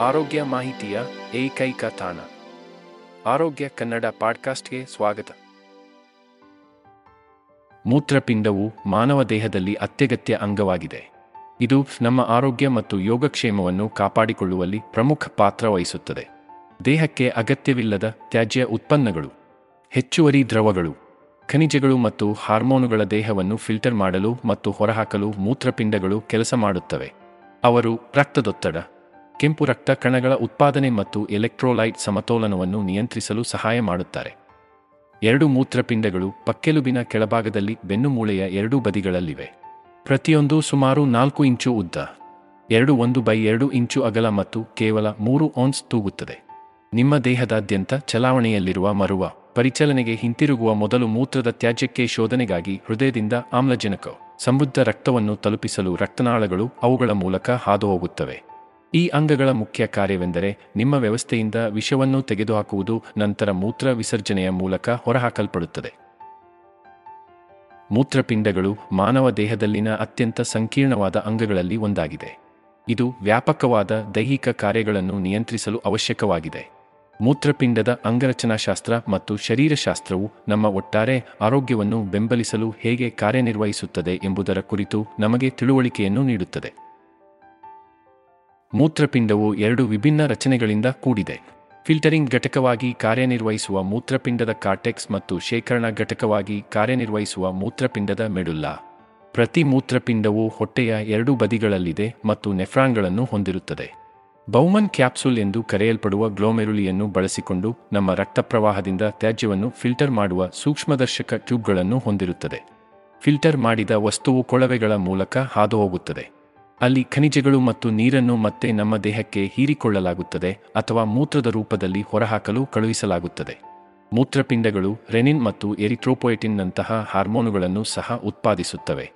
ಆರೋಗ್ಯ ಮಾಹಿತಿಯ ಏಕೈಕ ತಾಣ. ಆರೋಗ್ಯ ಕನ್ನಡ ಪಾಡ್ಕಾಸ್ಟ್ಗೆ ಸ್ವಾಗತ. ಮೂತ್ರಪಿಂಡವು ಮಾನವ ದೇಹದಲ್ಲಿ ಅತ್ಯಗತ್ಯ ಅಂಗವಾಗಿದೆ. ಇದು ನಮ್ಮ ಆರೋಗ್ಯ ಮತ್ತು ಯೋಗಕ್ಷೇಮವನ್ನು ಕಾಪಾಡಿಕೊಳ್ಳುವಲ್ಲಿ ಪ್ರಮುಖ ಪಾತ್ರ ವಹಿಸುತ್ತದೆ. ದೇಹಕ್ಕೆ ಅಗತ್ಯವಿಲ್ಲದ ತ್ಯಾಜ್ಯ ಉತ್ಪನ್ನಗಳು, ಹೆಚ್ಚುವರಿ ದ್ರವಗಳು, ಖನಿಜಗಳು ಮತ್ತು ಹಾರ್ಮೋನುಗಳ ದೇಹವನ್ನು ಫಿಲ್ಟರ್ ಮಾಡಲು ಮತ್ತು ಹೊರಹಾಕಲು ಮೂತ್ರಪಿಂಡಗಳು ಕೆಲಸ ಮಾಡುತ್ತವೆ. ಅವರು ರಕ್ತದೊತ್ತಡ ಕೆಂಪು ರಕ್ತ ಕಣಗಳ ಉತ್ಪಾದನೆ ಮತ್ತು ಎಲೆಕ್ಟ್ರೋಲೈಟ್ ಸಮತೋಲನವನ್ನು ನಿಯಂತ್ರಿಸಲು ಸಹಾಯ ಮಾಡುತ್ತಾರೆ. ಎರಡು ಮೂತ್ರಪಿಂಡಗಳು ಪಕ್ಕೆಲುಬಿನ ಕೆಳಭಾಗದಲ್ಲಿ ಬೆನ್ನುಮೂಳೆಯ ಎರಡೂ ಬದಿಗಳಲ್ಲಿವೆ. ಪ್ರತಿಯೊಂದು ಸುಮಾರು ನಾಲ್ಕು ಇಂಚು ಉದ್ದ. ಎರಡು ಒಂದು ಬೈ ಎರಡು ಇಂಚು ಅಗಲ ಮತ್ತು ಕೇವಲ ಮೂರು ಔನ್ಸ್ ತೂಗುತ್ತದೆ. ನಿಮ್ಮ ದೇಹದಾದ್ಯಂತ ಚಲಾವಣೆಯಲ್ಲಿರುವ ಮರುವ ಪರಿಚಲನೆಗೆ ಹಿಂತಿರುಗುವ ಮೊದಲು ಮೂತ್ರದ ತ್ಯಾಜ್ಯಕ್ಕೆ ಶೋಧನೆಗಾಗಿ ಹೃದಯದಿಂದ ಆಮ್ಲಜನಕ ಸಮೃದ್ಧ ರಕ್ತವನ್ನು ತಲುಪಿಸಲು ರಕ್ತನಾಳಗಳು ಅವುಗಳ ಮೂಲಕ ಹಾದುಹೋಗುತ್ತವೆ. ಈ ಅಂಗಗಳ ಮುಖ್ಯ ಕಾರ್ಯವೆಂದರೆ ನಿಮ್ಮ ವ್ಯವಸ್ಥೆಯಿಂದ ವಿಷವನ್ನು ತೆಗೆದುಹಾಕುವುದು, ನಂತರ ಮೂತ್ರ ವಿಸರ್ಜನೆಯ ಮೂಲಕ ಹೊರಹಾಕಲ್ಪಡುತ್ತದೆ. ಮೂತ್ರಪಿಂಡಗಳು ಮಾನವ ದೇಹದಲ್ಲಿನ ಅತ್ಯಂತ ಸಂಕೀರ್ಣವಾದ ಅಂಗಗಳಲ್ಲಿ ಒಂದಾಗಿದೆ. ಇದು ವ್ಯಾಪಕವಾದ ದೈಹಿಕ ಕಾರ್ಯಗಳನ್ನು ನಿಯಂತ್ರಿಸಲು ಅವಶ್ಯಕವಾಗಿದೆ. ಮೂತ್ರಪಿಂಡದ ಅಂಗರಚನಾಶಾಸ್ತ್ರ ಮತ್ತು ಶರೀರಶಾಸ್ತ್ರವು ನಮ್ಮ ಒಟ್ಟಾರೆ ಆರೋಗ್ಯವನ್ನು ಬೆಂಬಲಿಸಲು ಹೇಗೆ ಕಾರ್ಯನಿರ್ವಹಿಸುತ್ತದೆ ಎಂಬುದರ ಕುರಿತು ನಮಗೆ ತಿಳುವಳಿಕೆಯನ್ನು ನೀಡುತ್ತದೆ. ಮೂತ್ರಪಿಂಡವು ಎರಡು ವಿಭಿನ್ನ ರಚನೆಗಳಿಂದ ಕೂಡಿದೆ. ಫಿಲ್ಟರಿಂಗ್ ಘಟಕವಾಗಿ ಕಾರ್ಯನಿರ್ವಹಿಸುವ ಮೂತ್ರಪಿಂಡದ ಕಾರ್ಟೆಕ್ಸ್ ಮತ್ತು ಶೇಖರಣಾ ಘಟಕವಾಗಿ ಕಾರ್ಯನಿರ್ವಹಿಸುವ ಮೂತ್ರಪಿಂಡದ ಮೆಡುಲ್ಲಾ ಪ್ರತಿ ಮೂತ್ರಪಿಂಡವು ಹೊಟ್ಟೆಯ ಎರಡು ಬದಿಗಳಲ್ಲಿದೆ ಮತ್ತು ನೆಫ್ರಾನ್ಗಳನ್ನು ಹೊಂದಿರುತ್ತದೆ. ಬೌಮನ್ ಕ್ಯಾಪ್ಸುಲ್ ಎಂದು ಕರೆಯಲ್ಪಡುವ ಗ್ಲೋಮೆರುಲಿಯನ್ನು ಬಳಸಿಕೊಂಡು ನಮ್ಮ ರಕ್ತಪ್ರವಾಹದಿಂದ ತ್ಯಾಜ್ಯವನ್ನು ಫಿಲ್ಟರ್ ಮಾಡುವ ಸೂಕ್ಷ್ಮದರ್ಶಕ ಟ್ಯೂಬ್ಗಳನ್ನು ಹೊಂದಿರುತ್ತದೆ. ಫಿಲ್ಟರ್ ಮಾಡಿದ ವಸ್ತುವು ಕೊಳವೆಗಳ ಮೂಲಕ ಹಾದುಹೋಗುತ್ತದೆ. ಅಲ್ಲಿ ಖನಿಜಗಳು ಮತ್ತು ನೀರನ್ನು ಮತ್ತೆ ನಮ್ಮ ದೇಹಕ್ಕೆ ಹೀರಿಕೊಳ್ಳಲಾಗುತ್ತದೆ ಅಥವಾ ಮೂತ್ರದ ರೂಪದಲ್ಲಿ ಹೊರಹಾಕಲು ಕಳುಹಿಸಲಾಗುತ್ತದೆ. ಮೂತ್ರಪಿಂಡಗಳು ರೆನಿನ್ ಮತ್ತು ಎರಿಥ್ರೋಪೊಯೆಟಿನ್ನಂತಹ ಹಾರ್ಮೋನುಗಳನ್ನು ಸಹ ಉತ್ಪಾದಿಸುತ್ತವೆ.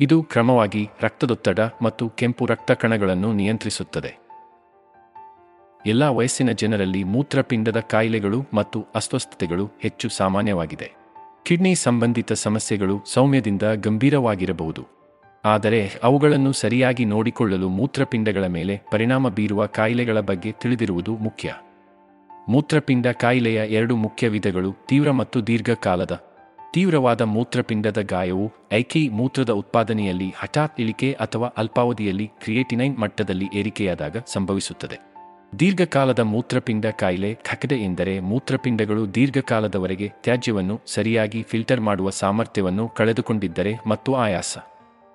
ಇದು ಕ್ರಮವಾಗಿ ರಕ್ತದೊತ್ತಡ ಮತ್ತು ಕೆಂಪು ರಕ್ತ ಕಣಗಳನ್ನು ನಿಯಂತ್ರಿಸುತ್ತದೆ. ಎಲ್ಲ ವಯಸ್ಸಿನ ಜನರಲ್ಲಿ ಮೂತ್ರಪಿಂಡದ ಕಾಯಿಲೆಗಳು ಮತ್ತು ಅಸ್ವಸ್ಥತೆಗಳು ಹೆಚ್ಚು ಸಾಮಾನ್ಯವಾಗಿದೆ. ಕಿಡ್ನಿ ಸಂಬಂಧಿತ ಸಮಸ್ಯೆಗಳು ಸೌಮ್ಯದಿಂದ ಗಂಭೀರವಾಗಿರಬಹುದು. ಆದರೆ ಅವುಗಳನ್ನು ಸರಿಯಾಗಿ ನೋಡಿಕೊಳ್ಳಲು ಮೂತ್ರಪಿಂಡಗಳ ಮೇಲೆ ಪರಿಣಾಮ ಬೀರುವ ಕಾಯಿಲೆಗಳ ಬಗ್ಗೆ ತಿಳಿದಿರುವುದು ಮುಖ್ಯ. ಮೂತ್ರಪಿಂಡ ಕಾಯಿಲೆಯ ಎರಡು ಮುಖ್ಯ ವಿಧಗಳು ತೀವ್ರ ಮತ್ತು ದೀರ್ಘಕಾಲದ. ತೀವ್ರವಾದ ಮೂತ್ರಪಿಂಡದ ಗಾಯವು ಐಕಿ ಮೂತ್ರದ ಉತ್ಪಾದನೆಯಲ್ಲಿ ಹಠಾತ್ ಇಳಿಕೆ ಅಥವಾ ಅಲ್ಪಾವಧಿಯಲ್ಲಿ ಕ್ರಿಯೇಟಿನೈನ್ ಮಟ್ಟದಲ್ಲಿ ಏರಿಕೆಯಾದಾಗ ಸಂಭವಿಸುತ್ತದೆ. ದೀರ್ಘಕಾಲದ ಮೂತ್ರಪಿಂಡ ಕಾಯಿಲೆ ಖಕಡೆ ಎಂದರೆ ಮೂತ್ರಪಿಂಡಗಳು ದೀರ್ಘಕಾಲದವರೆಗೆ ತ್ಯಾಜ್ಯವನ್ನು ಸರಿಯಾಗಿ ಫಿಲ್ಟರ್ ಮಾಡುವ ಸಾಮರ್ಥ್ಯವನ್ನು ಕಳೆದುಕೊಂಡಿದ್ದರೆ ಮತ್ತು ಆಯಾಸ.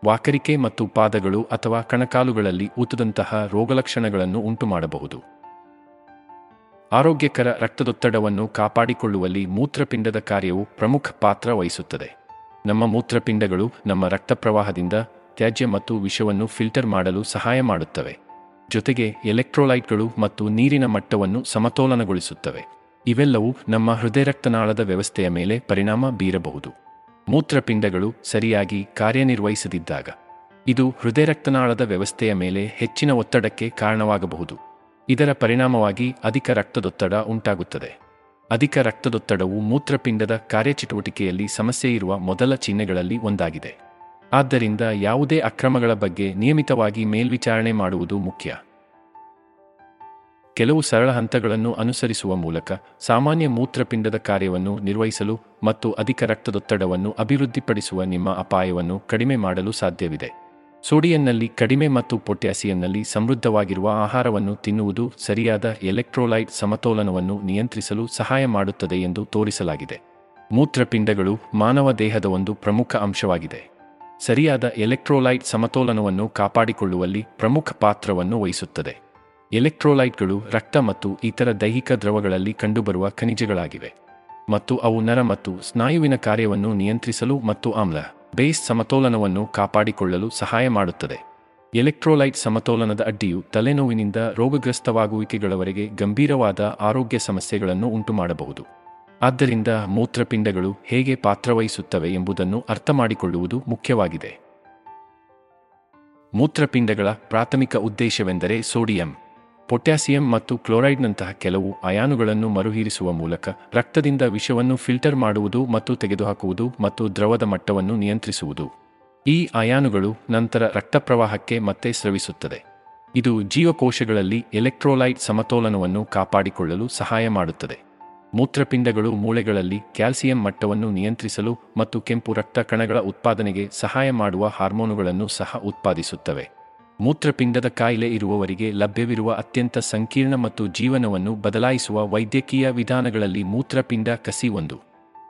ವಾಕರಿಕೆ ಮತ್ತು ಪಾದಗಳು ಅಥವಾ ಕಣಕಾಲುಗಳಲ್ಲಿ ಊತದಂತಹ ರೋಗಲಕ್ಷಣಗಳನ್ನು ಉಂಟುಮಾಡಬಹುದು. ಆರೋಗ್ಯಕರ ರಕ್ತದೊತ್ತಡವನ್ನು ಕಾಪಾಡಿಕೊಳ್ಳುವಲ್ಲಿ ಮೂತ್ರಪಿಂಡದ ಕಾರ್ಯವು ಪ್ರಮುಖ ಪಾತ್ರ ವಹಿಸುತ್ತದೆ. ನಮ್ಮ ಮೂತ್ರಪಿಂಡಗಳು ನಮ್ಮ ರಕ್ತ ಪ್ರವಾಹದಿಂದ ತ್ಯಾಜ್ಯ ಮತ್ತು ವಿಷವನ್ನು ಫಿಲ್ಟರ್ ಮಾಡಲು ಸಹಾಯ ಮಾಡುತ್ತವೆ. ಜೊತೆಗೆ ಎಲೆಕ್ಟ್ರೋಲೈಟ್ಗಳು ಮತ್ತು ನೀರಿನ ಮಟ್ಟವನ್ನು ಸಮತೋಲನಗೊಳಿಸುತ್ತವೆ. ಇವೆಲ್ಲವೂ ನಮ್ಮ ಹೃದಯರಕ್ತನಾಳದ ವ್ಯವಸ್ಥೆಯ ಮೇಲೆ ಪರಿಣಾಮ ಬೀರಬಹುದು. ಮೂತ್ರಪಿಂಡಗಳು ಸರಿಯಾಗಿ ಕಾರ್ಯನಿರ್ವಹಿಸದಿದ್ದಾಗ, ಇದು ಹೃದಯರಕ್ತನಾಳದ ವ್ಯವಸ್ಥೆಯ ಮೇಲೆ ಹೆಚ್ಚಿನ ಒತ್ತಡಕ್ಕೆ ಕಾರಣವಾಗಬಹುದು. ಇದರ ಪರಿಣಾಮವಾಗಿ ಅಧಿಕ ರಕ್ತದೊತ್ತಡ ಉಂಟಾಗುತ್ತದೆ. ಅಧಿಕ ರಕ್ತದೊತ್ತಡವು ಮೂತ್ರಪಿಂಡದ ಕಾರ್ಯಚಟುವಟಿಕೆಯಲ್ಲಿ ಸಮಸ್ಯೆ ಇರುವ ಮೊದಲ ಚಿಹ್ನೆಗಳಲ್ಲಿ ಒಂದಾಗಿದೆ. ಆದ್ದರಿಂದ ಯಾವುದೇ ಅಕ್ರಮಗಳ ಬಗ್ಗೆ ನಿಯಮಿತವಾಗಿ ಮೇಲ್ವಿಚಾರಣೆ ಮಾಡುವುದು ಮುಖ್ಯ. ಕೆಲವು ಸರಳ ಹಂತಗಳನ್ನು ಅನುಸರಿಸುವ ಮೂಲಕ ಸಾಮಾನ್ಯ ಮೂತ್ರಪಿಂಡದ ಕಾರ್ಯವನ್ನು ನಿರ್ವಹಿಸಲು ಮತ್ತು ಅಧಿಕ ರಕ್ತದೊತ್ತಡವನ್ನು ಅಭಿವೃದ್ಧಿಪಡಿಸುವ ನಿಮ್ಮ ಅಪಾಯವನ್ನು ಕಡಿಮೆ ಮಾಡಲು ಸಾಧ್ಯವಿದೆ. ಸೋಡಿಯನ್ನಲ್ಲಿ ಕಡಿಮೆ ಮತ್ತು ಪೊಟ್ಯಾಸಿಯನ್ನಲ್ಲಿ ಸಮೃದ್ಧವಾಗಿರುವ ಆಹಾರವನ್ನು ತಿನ್ನುವುದು ಸರಿಯಾದ ಎಲೆಕ್ಟ್ರೋಲೈಟ್ ಸಮತೋಲನವನ್ನು ನಿಯಂತ್ರಿಸಲು ಸಹಾಯ ಮಾಡುತ್ತದೆ ಎಂದು ತೋರಿಸಲಾಗಿದೆ. ಮೂತ್ರಪಿಂಡಗಳು ಮಾನವ ದೇಹದ ಒಂದು ಪ್ರಮುಖ ಅಂಶವಾಗಿದೆ. ಸರಿಯಾದ ಎಲೆಕ್ಟ್ರೋಲೈಟ್ ಸಮತೋಲನವನ್ನು ಕಾಪಾಡಿಕೊಳ್ಳುವಲ್ಲಿ ಪ್ರಮುಖ ಪಾತ್ರವನ್ನು ವಹಿಸುತ್ತದೆ. ಎಲೆಕ್ಟ್ರೋಲೈಟ್ಗಳು, ರಕ್ತ ಮತ್ತು ಇತರ ದೈಹಿಕ ದ್ರವಗಳಲ್ಲಿ ಕಂಡುಬರುವ ಖನಿಜಗಳಾಗಿವೆ ಮತ್ತು ಅವು ನರ ಮತ್ತು ಸ್ನಾಯುವಿನ ಕಾರ್ಯವನ್ನು ನಿಯಂತ್ರಿಸಲು ಮತ್ತು ಆಮ್ಲ, ಬೇಸ್ ಸಮತೋಲನವನ್ನು ಕಾಪಾಡಿಕೊಳ್ಳಲು ಸಹಾಯ ಮಾಡುತ್ತದೆ. ಎಲೆಕ್ಟ್ರೋಲೈಟ್ ಸಮತೋಲನದ ಅಡ್ಡಿಯು ತಲೆನೋವಿನಿಂದ ರೋಗಗ್ರಸ್ತವಾಗುವಿಕೆಗಳವರೆಗೆ ಗಂಭೀರವಾದ ಆರೋಗ್ಯ ಸಮಸ್ಯೆಗಳನ್ನು ಉಂಟುಮಾಡಬಹುದು. ಆದ್ದರಿಂದ ಮೂತ್ರಪಿಂಡಗಳು ಹೇಗೆ ಪಾತ್ರವಹಿಸುತ್ತವೆ ಎಂಬುದನ್ನು ಅರ್ಥಮಾಡಿಕೊಳ್ಳುವುದು ಮುಖ್ಯವಾಗಿದೆ. ಮೂತ್ರಪಿಂಡಗಳ ಪ್ರಾಥಮಿಕ ಉದ್ದೇಶವೆಂದರೆ ಸೋಡಿಯಂ. ಪೊಟ್ಯಾಸಿಯಂ ಮತ್ತು ಕ್ಲೋರೈಡ್ನಂತಹ ಕೆಲವು ಅಯಾನುಗಳನ್ನು ಮರುಹೀರಿಸುವ ಮೂಲಕ ರಕ್ತದಿಂದ ವಿಷವನ್ನು ಫಿಲ್ಟರ್ ಮಾಡುವುದು ಮತ್ತು ತೆಗೆದುಹಾಕುವುದು ಮತ್ತು ದ್ರವದ ಮಟ್ಟವನ್ನು ನಿಯಂತ್ರಿಸುವುದು. ಈ ಅಯಾನುಗಳು ನಂತರ ರಕ್ತಪ್ರವಾಹಕ್ಕೆ ಮತ್ತೆ ಸ್ರವಿಸುತ್ತದೆ. ಇದು ಜೀವಕೋಶಗಳಲ್ಲಿ ಎಲೆಕ್ಟ್ರೋಲೈಟ್ ಸಮತೋಲನವನ್ನು ಕಾಪಾಡಿಕೊಳ್ಳಲು ಸಹಾಯ ಮಾಡುತ್ತದೆ. ಮೂತ್ರಪಿಂಡಗಳು ಮೂಳೆಗಳಲ್ಲಿ ಕ್ಯಾಲ್ಸಿಯಂ ಮಟ್ಟವನ್ನು ನಿಯಂತ್ರಿಸಲು ಮತ್ತು ಕೆಂಪು ರಕ್ತ ಕಣಗಳ ಉತ್ಪಾದನೆಗೆ ಸಹಾಯ ಮಾಡುವ ಹಾರ್ಮೋನುಗಳನ್ನು ಸಹ ಉತ್ಪಾದಿಸುತ್ತವೆ. ಮೂತ್ರಪಿಂಡದ ಕಾಯಿಲೆ ಇರುವವರಿಗೆ ಲಭ್ಯವಿರುವ ಅತ್ಯಂತ ಸಂಕೀರ್ಣ ಮತ್ತು ಜೀವನವನ್ನು ಬದಲಾಯಿಸುವ ವೈದ್ಯಕೀಯ ವಿಧಾನಗಳಲ್ಲಿ ಮೂತ್ರಪಿಂಡ ಕಸಿ ಒಂದು.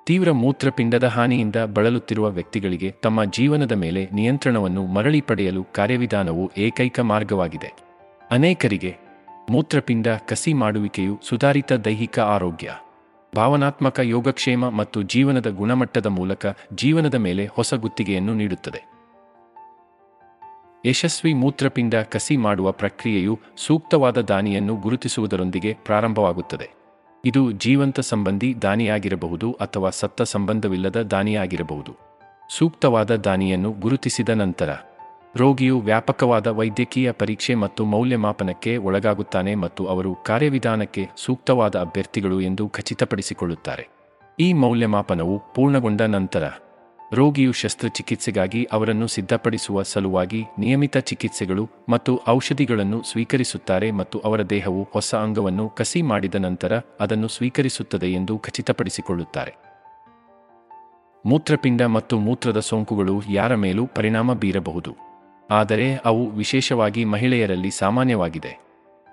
ತೀವ್ರ ಮೂತ್ರಪಿಂಡದ ಹಾನಿಯಿಂದ ಬಳಲುತ್ತಿರುವ ವ್ಯಕ್ತಿಗಳಿಗೆ ತಮ್ಮ ಜೀವನದ ಮೇಲೆ ನಿಯಂತ್ರಣವನ್ನು ಮರಳಿ ಪಡೆಯಲು ಕಾರ್ಯವಿಧಾನವು ಏಕೈಕ ಮಾರ್ಗವಾಗಿದೆ. ಅನೇಕರಿಗೆ ಮೂತ್ರಪಿಂಡ ಕಸಿ ಮಾಡುವಿಕೆಯು ಸುಧಾರಿತ ದೈಹಿಕ ಆರೋಗ್ಯ, ಭಾವನಾತ್ಮಕ ಯೋಗಕ್ಷೇಮ ಮತ್ತು ಜೀವನದ ಗುಣಮಟ್ಟದ ಮೂಲಕ ಜೀವನದ ಮೇಲೆ ಹೊಸ ಗುತ್ತಿಗೆಯನ್ನು ನೀಡುತ್ತದೆ. ಯಶಸ್ವಿ ಮೂತ್ರಪಿಂಡ ಕಸಿ ಮಾಡುವ ಪ್ರಕ್ರಿಯೆಯು ಸೂಕ್ತವಾದ ದಾನಿಯನ್ನು ಗುರುತಿಸುವುದರೊಂದಿಗೆ ಪ್ರಾರಂಭವಾಗುತ್ತದೆ. ಇದು ಜೀವಂತ ಸಂಬಂಧಿ ದಾನಿಯಾಗಿರಬಹುದು ಅಥವಾ ಸತ್ತ ಸಂಬಂಧವಿಲ್ಲದ ದಾನಿಯಾಗಿರಬಹುದು. ಸೂಕ್ತವಾದ ದಾನಿಯನ್ನು ಗುರುತಿಸಿದ ನಂತರ, ರೋಗಿಯು ವ್ಯಾಪಕವಾದ ವೈದ್ಯಕೀಯ ಪರೀಕ್ಷೆ ಮತ್ತು ಮೌಲ್ಯಮಾಪನಕ್ಕೆ ಒಳಗಾಗುತ್ತಾನೆ ಮತ್ತು ಅವರು ಕಾರ್ಯವಿಧಾನಕ್ಕೆ ಸೂಕ್ತವಾದ ಅಭ್ಯರ್ಥಿಗಳು ಎಂದು ಖಚಿತಪಡಿಸಿಕೊಳ್ಳುತ್ತಾರೆ. ಈ ಮೌಲ್ಯಮಾಪನವು ಪೂರ್ಣಗೊಂಡ ನಂತರ ರೋಗಿಯು ಶಸ್ತ್ರಚಿಕಿತ್ಸೆಗಾಗಿ ಅವರನ್ನು ಸಿದ್ಧಪಡಿಸುವ ಸಲುವಾಗಿ ನಿಯಮಿತ ಚಿಕಿತ್ಸೆಗಳು ಮತ್ತು ಔಷಧಿಗಳನ್ನು ಸ್ವೀಕರಿಸುತ್ತಾರೆ ಮತ್ತು ಅವರ ದೇಹವು ಹೊಸ ಅಂಗವನ್ನು ಕಸಿ ಮಾಡಿದ ನಂತರ ಅದನ್ನು ಸ್ವೀಕರಿಸುತ್ತದೆ ಎಂದು ಖಚಿತಪಡಿಸಿಕೊಳ್ಳುತ್ತಾರೆ. ಮೂತ್ರಪಿಂಡ ಮತ್ತು ಮೂತ್ರದ ಸೋಂಕುಗಳು ಯಾರ ಮೇಲೂ ಪರಿಣಾಮ ಬೀರಬಹುದು. ಆದರೆ ಅವು ವಿಶೇಷವಾಗಿ ಮಹಿಳೆಯರಲ್ಲಿ ಸಾಮಾನ್ಯವಾಗಿದೆ.